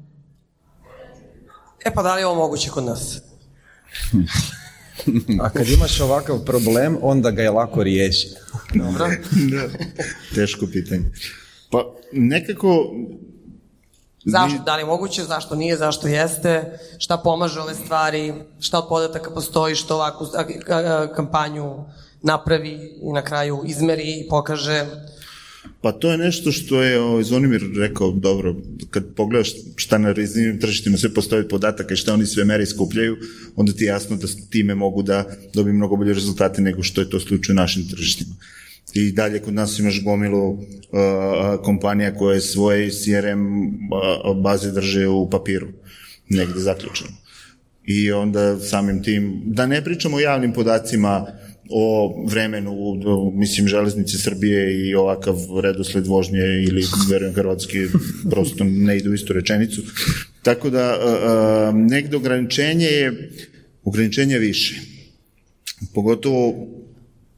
E pa da li je ovo moguće kod nas? A kad imaš ovakav problem, onda ga je lako riješiti. Dobro. Teško pitanje. Pa nekako Zašto? Da li je moguće? Zašto nije? Zašto jeste? Šta pomaže ove stvari? Šta od podataka postoji? Što ovakvu kampanju napravi i na kraju izmeri i pokaže? Pa to je nešto što je ovaj, Zvonimir rekao, dobro, kad pogledaš šta na raznim tržištima sve postoji od podataka i šta oni sve mere skupljaju, onda ti je jasno da time mogu da dobiju mnogo bolje rezultate nego što je to slučaj u našim tržištima. I dalje kod nas imaš gomilu uh, kompanija koje svoje CRM uh, baze drže u papiru, negde zaključeno. I onda samim tim, da ne pričamo o javnim podacima o vremenu, mislim, železnice Srbije i ovakav redosled vožnje ili, verujem, hrvatski, prosto ne ide u istu rečenicu. Tako da uh, uh, negde ograničenje je ograničenje više. Pogotovo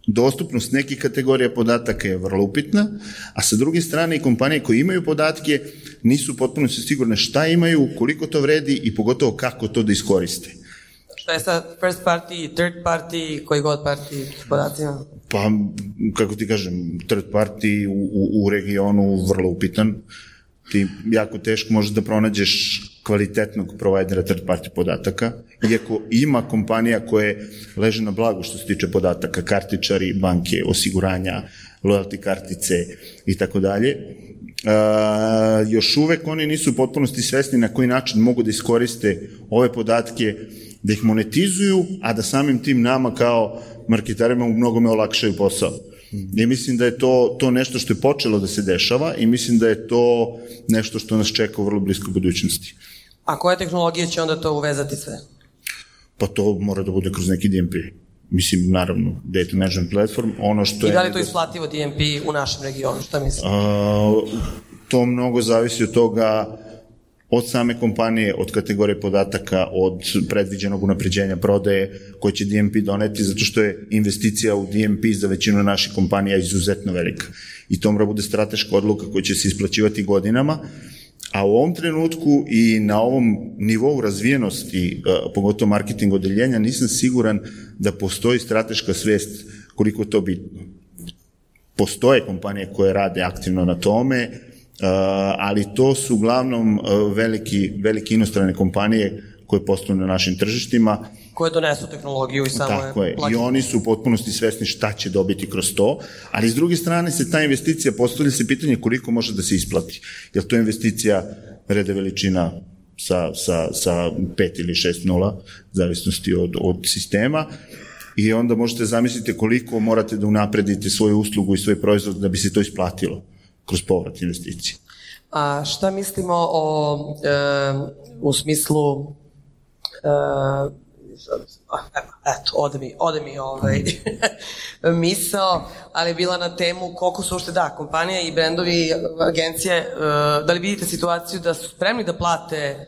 dostupnost nekih kategorija podataka je vrlo upitna, a sa druge strane i kompanije koje imaju podatke nisu potpuno sigurne šta imaju, koliko to vredi i pogotovo kako to da iskoriste. Šta je sa first party, third party, koji god party podacima? Pa, kako ti kažem, third party u, u, u regionu vrlo upitan. Ti jako teško možeš da pronađeš kvalitetnog provajdera third party podataka, iako ima kompanija koje leže na blagu što se tiče podataka, kartičari, banke, osiguranja, loyalty kartice i tako dalje. Još uvek oni nisu u potpunosti svesni na koji način mogu da iskoriste ove podatke, da ih monetizuju, a da samim tim nama kao marketarima u mnogome olakšaju posao. I mislim da je to, to nešto što je počelo da se dešava i mislim da je to nešto što nas čeka u vrlo bliskoj budućnosti. A koje tehnologije će onda to uvezati sve? Pa to mora da bude kroz neki DMP. Mislim, naravno, data management platform, ono što I je... da li to isplativo DMP u našem regionu? Šta misliš? A, to mnogo zavisi od toga od same kompanije, od kategorije podataka, od predviđenog unapređenja prodaje koje će DMP doneti, zato što je investicija u DMP za većinu naših kompanija izuzetno velika. I to mora bude strateška odluka koja će se isplaćivati godinama, a u ovom trenutku i na ovom nivou razvijenosti, pogotovo marketing odeljenja, nisam siguran da postoji strateška svest koliko je to bitno. Postoje kompanije koje rade aktivno na tome, ali to su uglavnom veliki, veliki inostrane kompanije koje posluju na našim tržištima. Koje donesu tehnologiju i samo Tako je. I oni su u potpunosti svesni šta će dobiti kroz to, ali s druge strane se ta investicija postavlja se pitanje koliko može da se isplati. Je to investicija rede veličina sa, sa, sa 5 ili 6 nula, zavisnosti od, od sistema, i onda možete zamisliti koliko morate da unapredite svoju uslugu i svoj proizvod da bi se to isplatilo kroz povrat investicije. A šta mislimo o, e, u smislu e, eto, ode mi, ode mi ovaj misao, ali je bila na temu koliko su ušte, da, kompanije i brendovi, agencije, e, da li vidite situaciju da su spremni da plate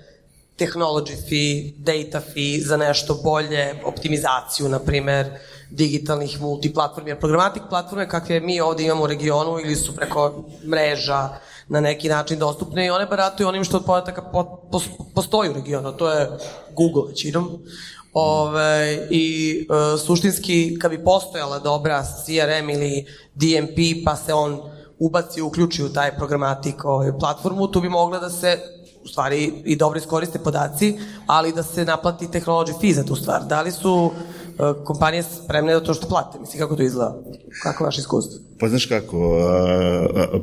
technology fee, data fee za nešto bolje, optimizaciju, na primer, digitalnih multiplatformi, jer programatik platforme kakve mi ovde imamo u regionu ili su preko mreža na neki način dostupne i one barataju onim što od podataka po, po, postoji u regionu, to je Google većinom. Ove, I e, suštinski, kad bi postojala dobra CRM ili DMP, pa se on ubaci, uključi u taj programatik ovaj, platformu, tu bi mogla da se u stvari i dobro iskoriste podaci, ali da se naplati technology fee za tu stvar. Da li su kompanije spremne da to što plate? Misli, kako to izgleda? Kako je vaše iskustvo? Pa znaš kako,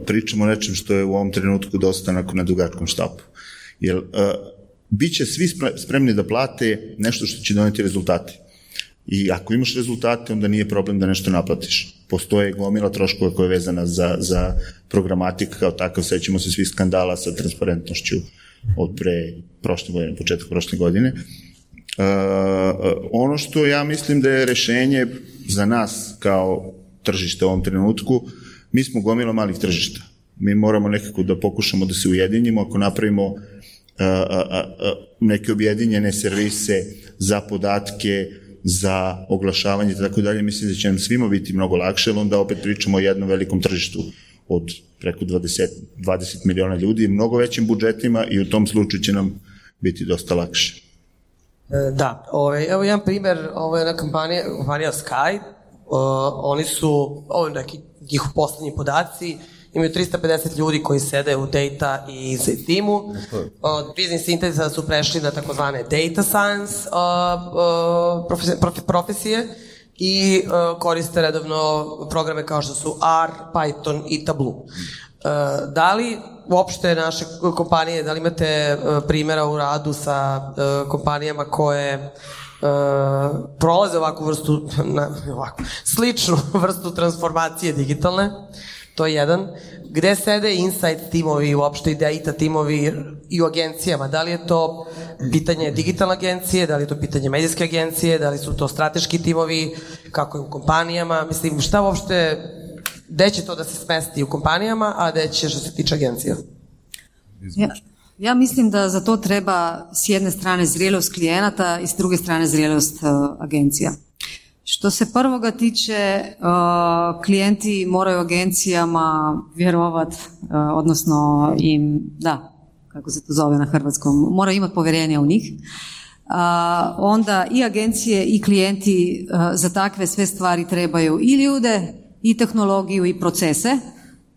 pričamo o nečem što je u ovom trenutku dosta onako na dugačkom štapu. Jer bit će svi spremni da plate nešto što će doneti rezultate. I ako imaš rezultate, onda nije problem da nešto naplatiš. Postoje gomila troškova koja je vezana za, za programatik kao takav, sećamo se svih skandala sa transparentnošću od pre prošle godine, početak prošle godine. Uh, ono što ja mislim da je rešenje za nas kao tržište u ovom trenutku, mi smo gomila malih tržišta. Mi moramo nekako da pokušamo da se ujedinimo, ako napravimo uh, uh, neke objedinjene servise za podatke, za oglašavanje i tako dalje, mislim da će nam svima biti mnogo lakše, ali onda opet pričamo o jednom velikom tržištu od preko 20, 20 miliona ljudi, mnogo većim budžetima i u tom slučaju će nam biti dosta lakše. E, da, ovaj, evo jedan primer, ovo je jedna kompanija, kompanija Sky, uh, oni su, ovo je neki njihov poslednji podaci, imaju 350 ljudi koji sede u data i iz timu. Od business intesa su prešli na takozvane data science uh, uh, profesije i koriste redovno programe kao što su R, Python i Tableau. Da li uopšte naše kompanije, da li imate uh, primjera u radu sa uh, kompanijama koje uh, prolaze ovakvu vrstu, ovako, sličnu vrstu transformacije digitalne, to je jedan. Gde sede insight timovi, uopšte i data timovi i u agencijama? Da li je to pitanje digitalne agencije, da li je to pitanje medijske agencije, da li su to strateški timovi, kako je u kompanijama? Mislim, šta uopšte, gde će to da se smesti u kompanijama, a gde će što se tiče agencija? Ja, Ja mislim da za to treba s jedne strane zrelost klijenata i s druge strane zrelost uh, agencija. Što se prvoga tiče, uh, klijenti moraju agencijama vjerovat, uh, odnosno im, da, kako se to zove na hrvatskom, moraju imati povjerenja u njih. Onda i agencije i klijenti za takve sve stvari trebaju i ljude, i tehnologiju, i procese,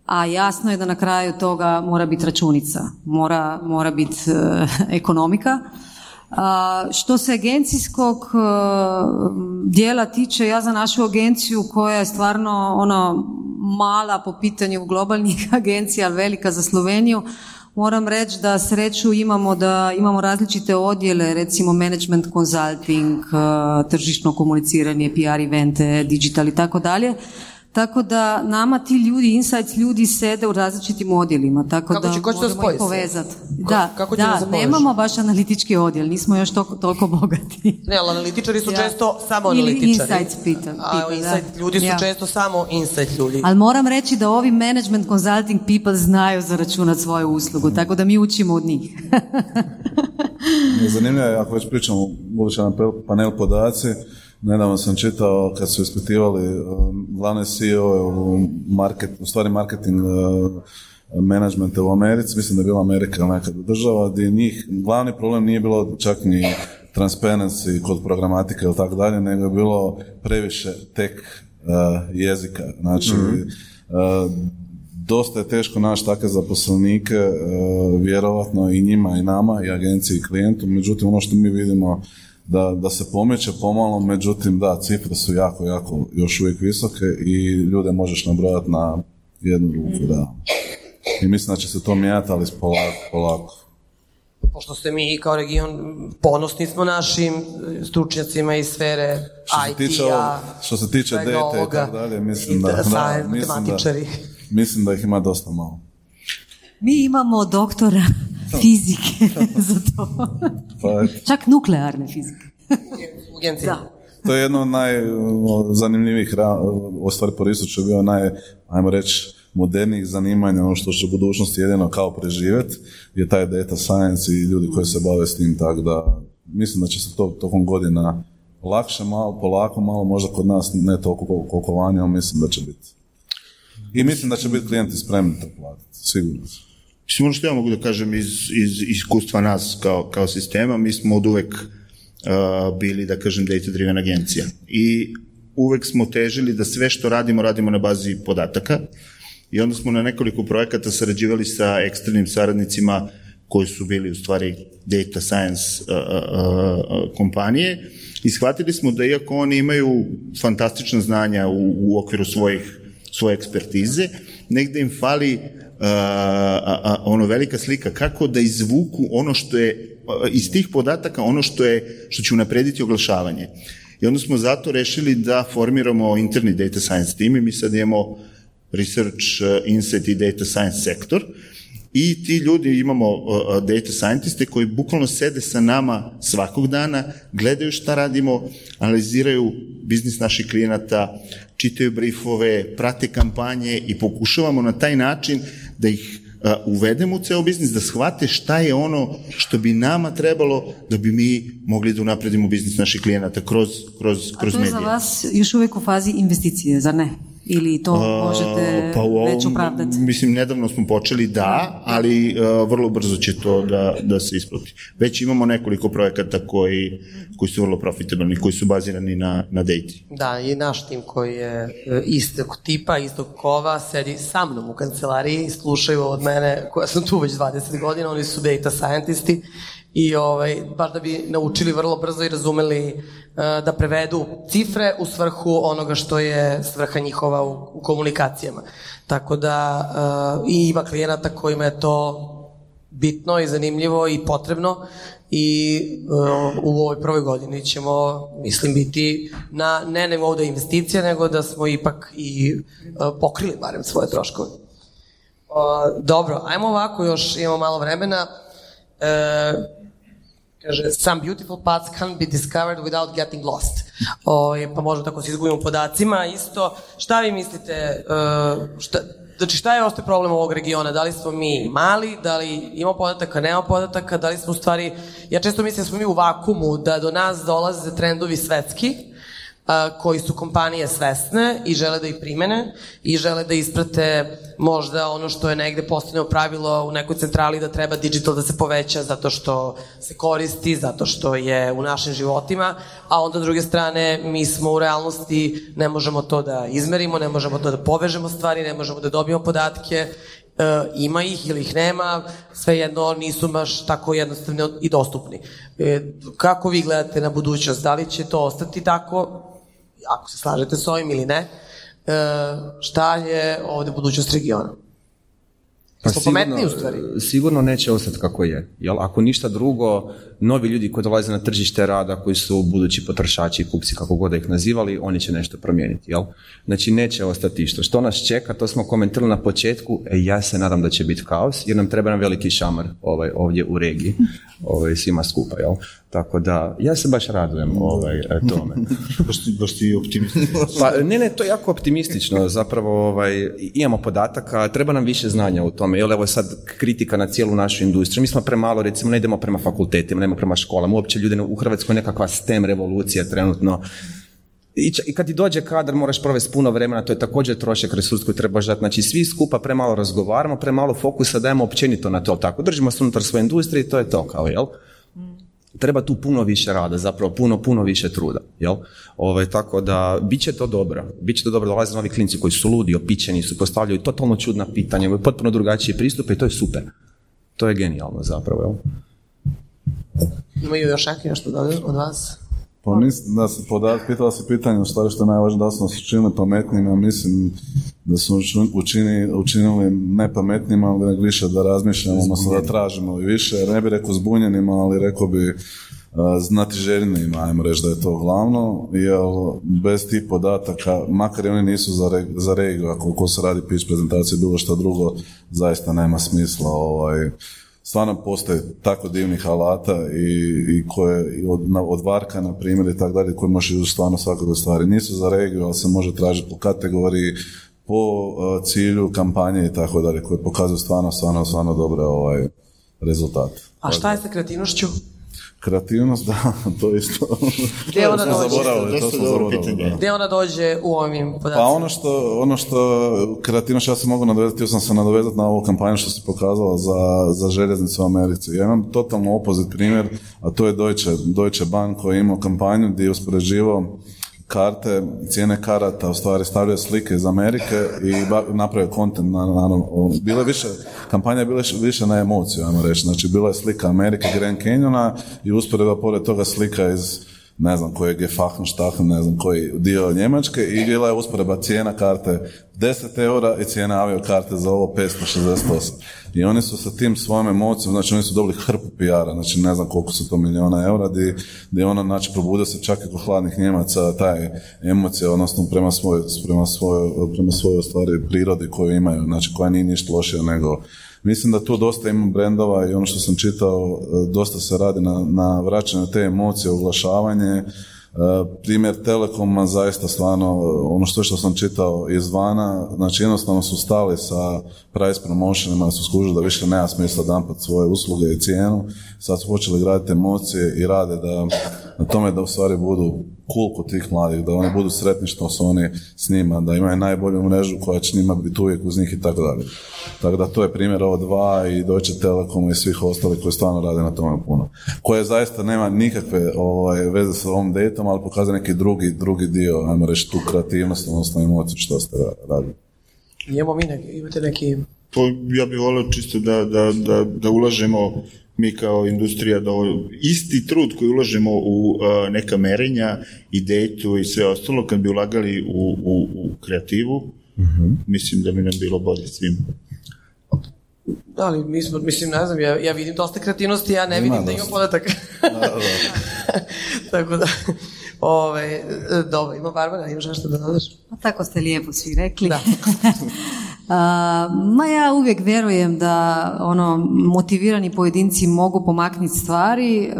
a jasno je da na kraju toga mora biti računica, mora, mora biti uh, ekonomika. A, što se agencijskog uh, dijela tiče, ja za našu agenciju koja je stvarno ono mala po pitanju globalnih agencija, ali velika za Sloveniju, moram reći da sreću imamo da imamo različite odjele, recimo management consulting, uh, tržišno komuniciranje, PR evente, digital i tako dalje. Tako da nama ti ljudi, insights ljudi sede u različitim odjelima, tako Kako da će- ko će možemo ih povezati. Da, kako da, nemamo baš analitički odjel, nismo još toliko, toliko bogati. Ne, ali analitičari su Ja. često samo Ili analitičari. insights pitam- A da. insight ljudi su Ja. često samo insight ljudi. Ali moram reći da ovi management consulting people znaju zaračunati svoju uslugu, tako da mi učimo od njih. Zanimljivo je, ako već pričamo, budući na panel- panel podaci, nedavno sam čitao kad su ispitivali um, glavne CEO u, market, u stvari marketing uh, menadžmente u Americi, mislim da je bila Amerika nekada država, gdje njih glavni problem nije bilo čak ni transparency kod programatike ili tako dalje, nego je bilo previše tek uh, jezika. Znači, uh, dosta je teško naći takve zaposlenike, e, vjerovatno i njima i nama, i agenciji i klijentu, međutim ono što mi vidimo da, da se pomeće pomalo, međutim da, cifre su jako, jako još uvijek visoke i ljude možeš nabrojati na jednu ruku, da. I mislim da će se to mijenjati, ali polako, polako. Pošto ste mi kao region ponosni smo našim stručnjacima iz sfere IT-a, što se tiče data i tako dalje, mislim da, da, mislim da, mislim da ih ima dosta malo. Mi imamo doktora fizike za to. Pa. Čak nuklearne fizike. U. Da. To je jedno od najzanimljivijih, u stvari po je bio naj, ajmo reći, modernijih zanimanja, ono što će u budućnosti jedino kao preživjeti, je taj data science i ljudi koji se bave s tim, tako da mislim da će se to tokom godina lakše, malo, polako, malo, možda kod nas ne toliko koliko- koliko vani, ali mislim da će biti. I mislim da će biti klijenti spremni to platiti, sigurno. Mislim, ono što ja mogu da kažem iz, iz iskustva nas kao, kao sistema, mi smo od uvek uh, bili, da kažem, data-driven agencija. I uvek smo težili da sve što radimo, radimo na bazi podataka. I onda smo na nekoliko projekata sarađivali sa eksternim saradnicima koji su bili u stvari data science uh, uh, kompanije i shvatili smo da iako oni imaju fantastična znanja u, u okviru svojih svoje ekspertize, negde im fali a, a, ono velika slika kako da izvuku ono što je iz tih podataka ono što je što će unaprediti oglašavanje. I onda smo zato rešili da formiramo interni data science team i mi sad imamo research, insight i data science sektor i ti ljudi imamo data scientiste koji bukvalno sede sa nama svakog dana, gledaju šta radimo, analiziraju biznis naših klijenata, čitaju briefove, prate kampanje i pokušavamo na taj način da ih uvedemo u ceo biznis, da shvate šta je ono što bi nama trebalo da bi mi mogli da unapredimo biznis naših klijenata kroz, kroz, A kroz to je medije. za vas još uvijek u fazi investicije, zar ne? Ili to možete Pa u već ovom, opravdati? Mislim, nedavno smo počeli da, ali uh, vrlo brzo će to da, da se isplati. Već imamo nekoliko projekata koji, koji su vrlo profitabilni, koji su bazirani na, na dati. Da, i naš tim koji je e, istog tipa, istog kova, sedi sa mnom u kancelariji i slušaju od mene, koja sam tu već 20 godina, oni su data scientisti i ovaj, baš da bi naučili vrlo brzo i razumeli e, da prevedu cifre u svrhu onoga što je svrha njihova u, u komunikacijama. Tako da e, i ima klijenata kojima je to bitno i zanimljivo i potrebno i uh, u ovoj prvoj godini ćemo, mislim, biti na ne nivou da je investicija, nego da smo ipak i pokrili barem svoje troškove. Dobro, ajmo ovako, još imamo malo vremena. Kaže, some beautiful paths can't be discovered without getting lost. O, pa možda tako se izgubimo podacima. Isto, šta vi mislite, uh, šta, Znači šta je ostaje problem ovog regiona? Da li smo mi mali, da li imamo podataka, nemamo podataka, da li smo u stvari, ja često mislim da smo mi u vakumu, da do nas dolaze trendovi svetski, koji su kompanije svesne i žele da ih primene i žele da isprate možda ono što je negde postavljeno pravilo u nekoj centrali da treba digital da se poveća zato što se koristi, zato što je u našim životima, a onda druge strane mi smo u realnosti, ne možemo to da izmerimo, ne možemo to da povežemo stvari, ne možemo da dobijemo podatke, e, ima ih ili ih nema, svejedno nisu baš tako jednostavni i dostupni. E, kako vi gledate na budućnost? Da li će to ostati tako? Ako se slažete s ovim ili ne, e, šta je ovde budućnost regiona? Pa pametniji u stvari. Sigurno neće ostati kako je. Jel? Ako ništa drugo, novi ljudi koji dolaze na tržište rada, koji su budući potrošači kupci, kako god da ih nazivali, oni će nešto promijeniti. Jel? Znači neće ostati isto. Što nas čeka, to smo komentirali na početku, e, ja se nadam da će biti kaos, jer nam treba nam veliki šamar ovaj, ovdje u regiji, ovaj, svima skupa. Jel? Tako da, ja se baš radujem ovaj, e, tome. baš, ti, baš ti pa, ne, ne, to je jako optimistično. Zapravo, ovaj, imamo podataka, treba nam više znanja u tome. Jel, evo sad kritika na cijelu našu industriju. Mi smo premalo, recimo, ne idemo prema fakultetima, ne idemo prema školama. Uopće ljudi u Hrvatskoj nekakva STEM revolucija trenutno. I, I kad ti dođe kadar moraš provesti puno vremena, to je također trošak resurs koji trebaš dati. Znači svi skupa premalo razgovaramo, premalo fokusa dajemo općenito na to. Tako držimo se unutar svoje industrije i to je to kao, jel? Treba tu puno više rada, zapravo puno, puno više truda, jel? Ove, tako da, bit će to dobro, bit će to dobro, dolaze novi klinci koji su ludi, opičeni su, postavljaju totalno čudna pitanja, imaju potpuno drugačije pristupe i to je super. To je genijalno zapravo, jel? Imaju još nešto od vas? Pa mislim da se podat, pitala se pitanje u stvari što je najvažnije da smo se učinili pametnijima, mislim da smo učini, učinili ne pametnijima, ali više da razmišljamo, odnosno da tražimo i više, ne bi rekao zbunjenima, ali rekao bi znati željnijima, ajmo reći da je to glavno, jer bez tih podataka, makar i oni nisu za, za regiju, ako ko se radi pitch prezentacije, bilo što drugo, zaista nema smisla ovaj, stvarno postoje tako divnih alata i, i koje od, od Varka na primjer i tako dalje koje može u stvarno svakog stvari. Nisu za regiju, ali se može tražiti po kategoriji, po uh, cilju kampanje i tako dalje koje pokazuju stvarno, stvarno, stvarno dobre ovaj, rezultate. A šta je sa kreativnošću? Kreativnost, da, to isto. Gdje ona dođe? Zaboravili, to smo zaboravili. Gdje ona dođe u ovim podacima? Pa ono što, ono što kreativnost, ja se mogu nadovezati, htio sam se nadovezati na ovu kampanju što se pokazala za, za željeznicu u Americi. Ja imam totalno opozit primjer, a to je Deutsche, Deutsche Bank koji je imao kampanju gdje je uspoređivao karte, cijene karata, u stvari stavljaju slike iz Amerike i napravio kontent, naravno, bile više, kampanja je bila više na emociju, ajmo reći, znači bila je slika Amerike, Grand Canyona i usporedba pored toga slika iz ne znam kojeg je Fachenstachen, ne znam koji dio Njemačke i bila je usporedba cijena karte 10 eura i cijena avio karte za ovo 568. I oni su sa tim svojom emocijom, znači oni su dobili hrpu PR-a, znači ne znam koliko su to miliona eura, di, di ono, znači probudio se čak i kod hladnih Njemaca taj emocija, odnosno prema svojoj, prema svojoj, prema svojoj stvari prirodi koju imaju, znači koja nije ništa lošija nego Mislim da tu dosta ima brendova i ono što sam čitao, e, dosta se radi na, na vraćanju te emocije, oglašavanje, E, primjer Telekoma zaista stvarno, ono što, što sam čitao izvana, znači jednostavno su stali sa price promotionima, su skužili da više nema smisla dampat svoje usluge i cijenu, sad su počeli graditi emocije i rade da na tome da u stvari budu cool kod tih mladih, da oni budu sretni što su oni s njima, da imaju najbolju mrežu koja će njima biti uvijek uz njih i tako dalje. Tako da to je primjer ovo dva i Deutsche Telekom i svih ostalih koji stvarno rade na tome puno. Koje zaista nema nikakve ovaj, veze sa ovom datom, ali pokazuje neki drugi, drugi dio, ajmo reći, tu kreativnost, odnosno emociju što ste radili. Imamo mi neki, imate neki... To ja bih volio čisto da, da, da, da ulažemo mi kao industrija da isti trud koji ulažemo u neka merenja i detu i sve ostalo, kad bi ulagali u, u, u kreativu, uh mislim da bi nam bilo bolje svim. Da, ali mi smo, mislim, ne znam, ja, ja vidim dosta kreativnosti, ja ne vidim da ima podatak. Tako da, ove, dobro, ima Barbara, imaš nešto da dodaš? Pa tako ste lijepo svi rekli. Da. ma ja uvijek vjerujem da ono motivirani pojedinci mogu pomaknuti stvari,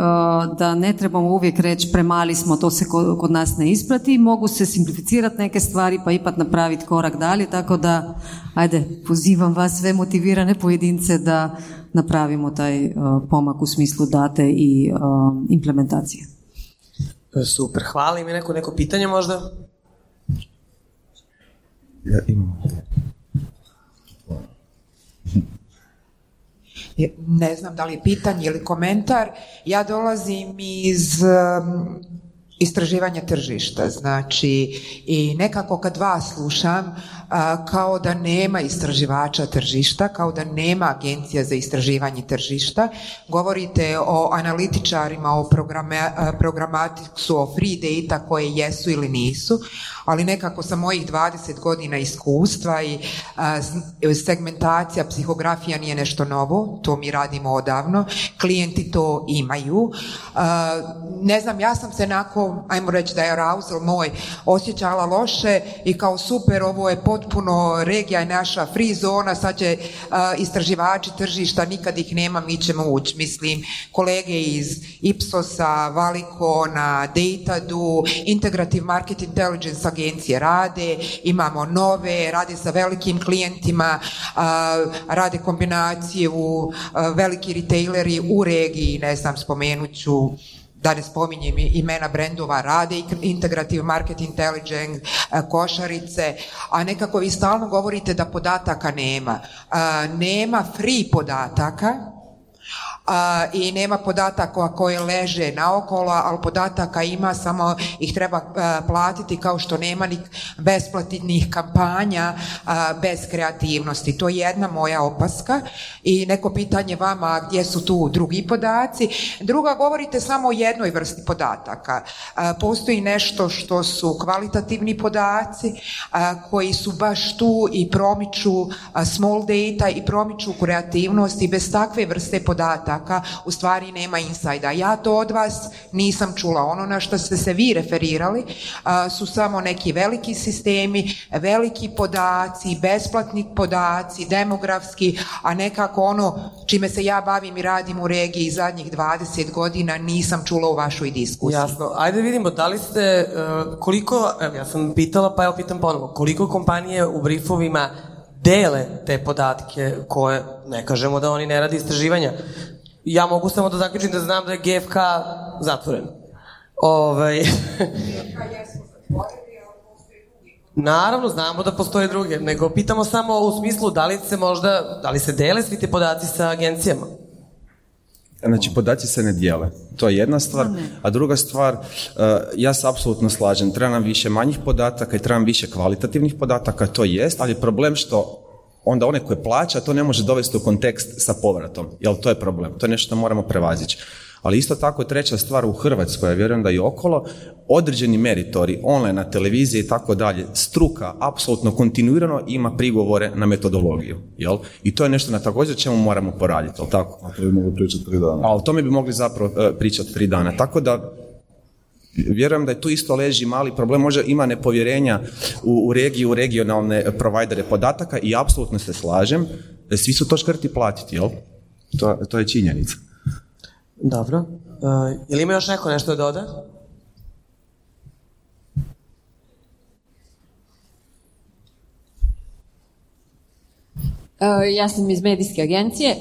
da ne trebamo uvijek reći premali smo, to se kod, nas ne isprati, mogu se simplificirati neke stvari pa ipak napraviti korak dalje, tako da ajde, pozivam vas sve motivirane pojedince da napravimo taj pomak u smislu date i implementacije. Super, hvala. Ima neko, neko pitanje možda? Ja imam. Ne znam da li je pitanje ili komentar. Ja dolazim iz istraživanja tržišta, znači i nekako kad vas slušam, kao da nema istraživača tržišta, kao da nema agencija za istraživanje tržišta. Govorite o analitičarima, o programatiksu, o free data koje jesu ili nisu, ali nekako sa mojih 20 godina iskustva i segmentacija, psihografija nije nešto novo, to mi radimo odavno, klijenti to imaju. Ne znam, ja sam se nakon, ajmo reći da je arousal moj, osjećala loše i kao super, ovo je potpuno regija je naša free zona, sad će istraživači tržišta, nikad ih nema, mi ćemo ući. Mislim, kolege iz Ipsosa, Valikona, Datadu, Integrative Market Intelligence agencije rade, imamo nove, rade sa velikim klijentima, rade kombinacije u veliki retaileri u regiji, ne znam, spomenut ću da ne spominjem imena brendova, rade integrative market intelligence, e, košarice, a nekako vi stalno govorite da podataka nema. E, nema free podataka, i nema podataka koje leže naokolo, ali podataka ima, samo ih treba platiti kao što nema ni besplatnih kampanja bez kreativnosti. To je jedna moja opaska i neko pitanje vama gdje su tu drugi podaci. Druga, govorite samo o jednoj vrsti podataka. Postoji nešto što su kvalitativni podaci koji su baš tu i promiču small data i promiču kreativnost i bez takve vrste podataka podataka u stvari nema insajda. Ja to od vas nisam čula. Ono na što ste se vi referirali su samo neki veliki sistemi, veliki podaci, besplatni podaci, demografski, a nekako ono čime se ja bavim i radim u regiji zadnjih 20 godina nisam čula u vašoj diskusiji. Jasno. Ajde vidimo, da li ste, e, koliko, ja sam pitala, pa evo pitam ponovo, koliko kompanije u briefovima dele te podatke koje, ne kažemo da oni ne radi istraživanja, ja mogu samo da zaključim da znam da je GFK zatvoren. Ovaj... Naravno, znamo da postoje druge, nego pitamo samo u smislu da li se možda, da li se dele svi ti podaci sa agencijama? Znači, podaci se ne dijele. To je jedna stvar. A druga stvar, eh, ja se apsolutno slažem, treba nam više manjih podataka i treba nam više kvalitativnih podataka, to jest, ali je problem što onda onaj koji plaća to ne može dovesti u kontekst sa povratom, jer to je problem, to je nešto što moramo prevazići. Ali isto tako treća stvar u Hrvatskoj, ja vjerujem da i okolo, određeni meritori, online, na televiziji i tako dalje, struka apsolutno kontinuirano ima prigovore na metodologiju. Jel? I to je nešto na također čemu moramo poraditi, jel tako? A to bi mogli pričati tri dana. A o tome bi mogli zapravo e, pričati tri dana. Tako da Vjerujem da je tu isto leži mali problem, možda ima nepovjerenja u, u regiju, u regionalne provajdere podataka i apsolutno se slažem, svi su to škrti platiti, jel? To, to je činjenica. Dobro. Uh, je li ima još neko nešto da doda? E, ja sam iz medijske agencije. E,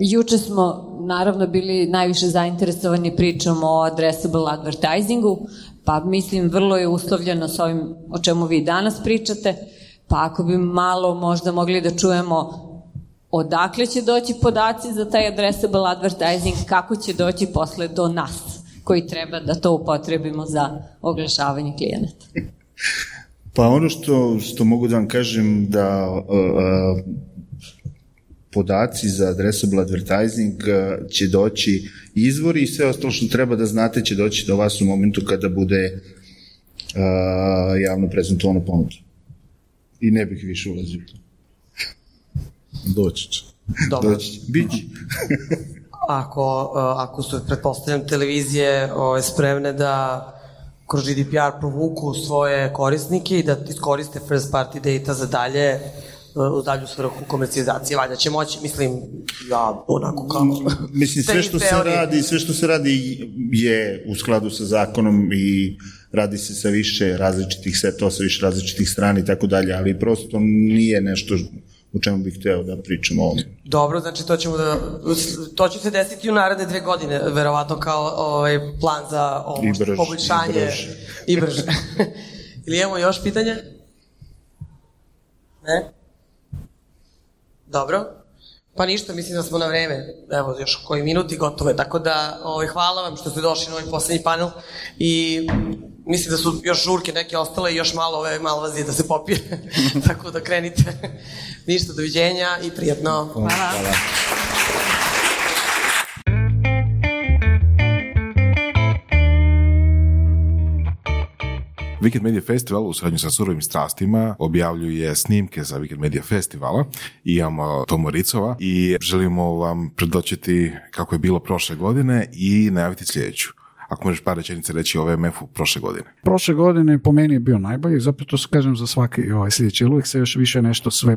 juče smo naravno bili najviše zainteresovani pričom o addressable advertisingu, pa mislim vrlo je uslovljeno s ovim o čemu vi danas pričate, pa ako bi malo možda mogli da čujemo odakle će doći podaci za taj addressable advertising, kako će doći posle do nas koji treba da to upotrebimo za oglašavanje klijenata. Pa ono što, što mogu da vam kažem da podaci za addressable advertising uh, će doći izvori i sve ostalo što treba da znate će doći do vas u momentu kada bude uh, javno prezentovano ponuda. I ne bih više ulazio u to. Doći će. Dobro. Doći će. Bići. ako, uh, ako su, pretpostavljam, televizije ove, spremne da kroz GDPR provuku svoje korisnike i da iskoriste first party data za dalje u dalju svrhu komercijalizacije. Valjda će moći, mislim, ja onako kao... Mislim, sve što se radi, sve što se radi je u skladu sa zakonom i radi se sa više različitih setova, sa više različitih strana i tako dalje, ali prosto nije nešto u čemu bih hteo da pričam o ovome. Dobro, znači to ćemo da, to će se desiti u naredne dve godine, verovatno kao ovaj, plan za ovo, I brže, poboljšanje. i brže. I brže. Ili imamo još pitanje? Ne? Dobro. Pa ništa, mislim da smo na vreme, evo još koji minuti gotovo je, tako da ovaj, hvala vam što ste došli na ovaj poslednji panel i mislim da su još žurke neke ostale i još malo ove malo vas je da se popije, tako da krenite. ništa, doviđenja i prijatno. Hvala. Hvala. Weekend Media Festival u suradnju sa surovim strastima objavljuje snimke za Weekend Media Festivala i imamo Tomo Ricova i želimo vam predočiti kako je bilo prošle godine i najaviti sljedeću. Ako možeš par rečenica reći o VMF-u prošle godine. Prošle godine po meni je bio najbolji, zapravo to kažem za svaki ovaj sljedeći, uvijek se još više nešto sve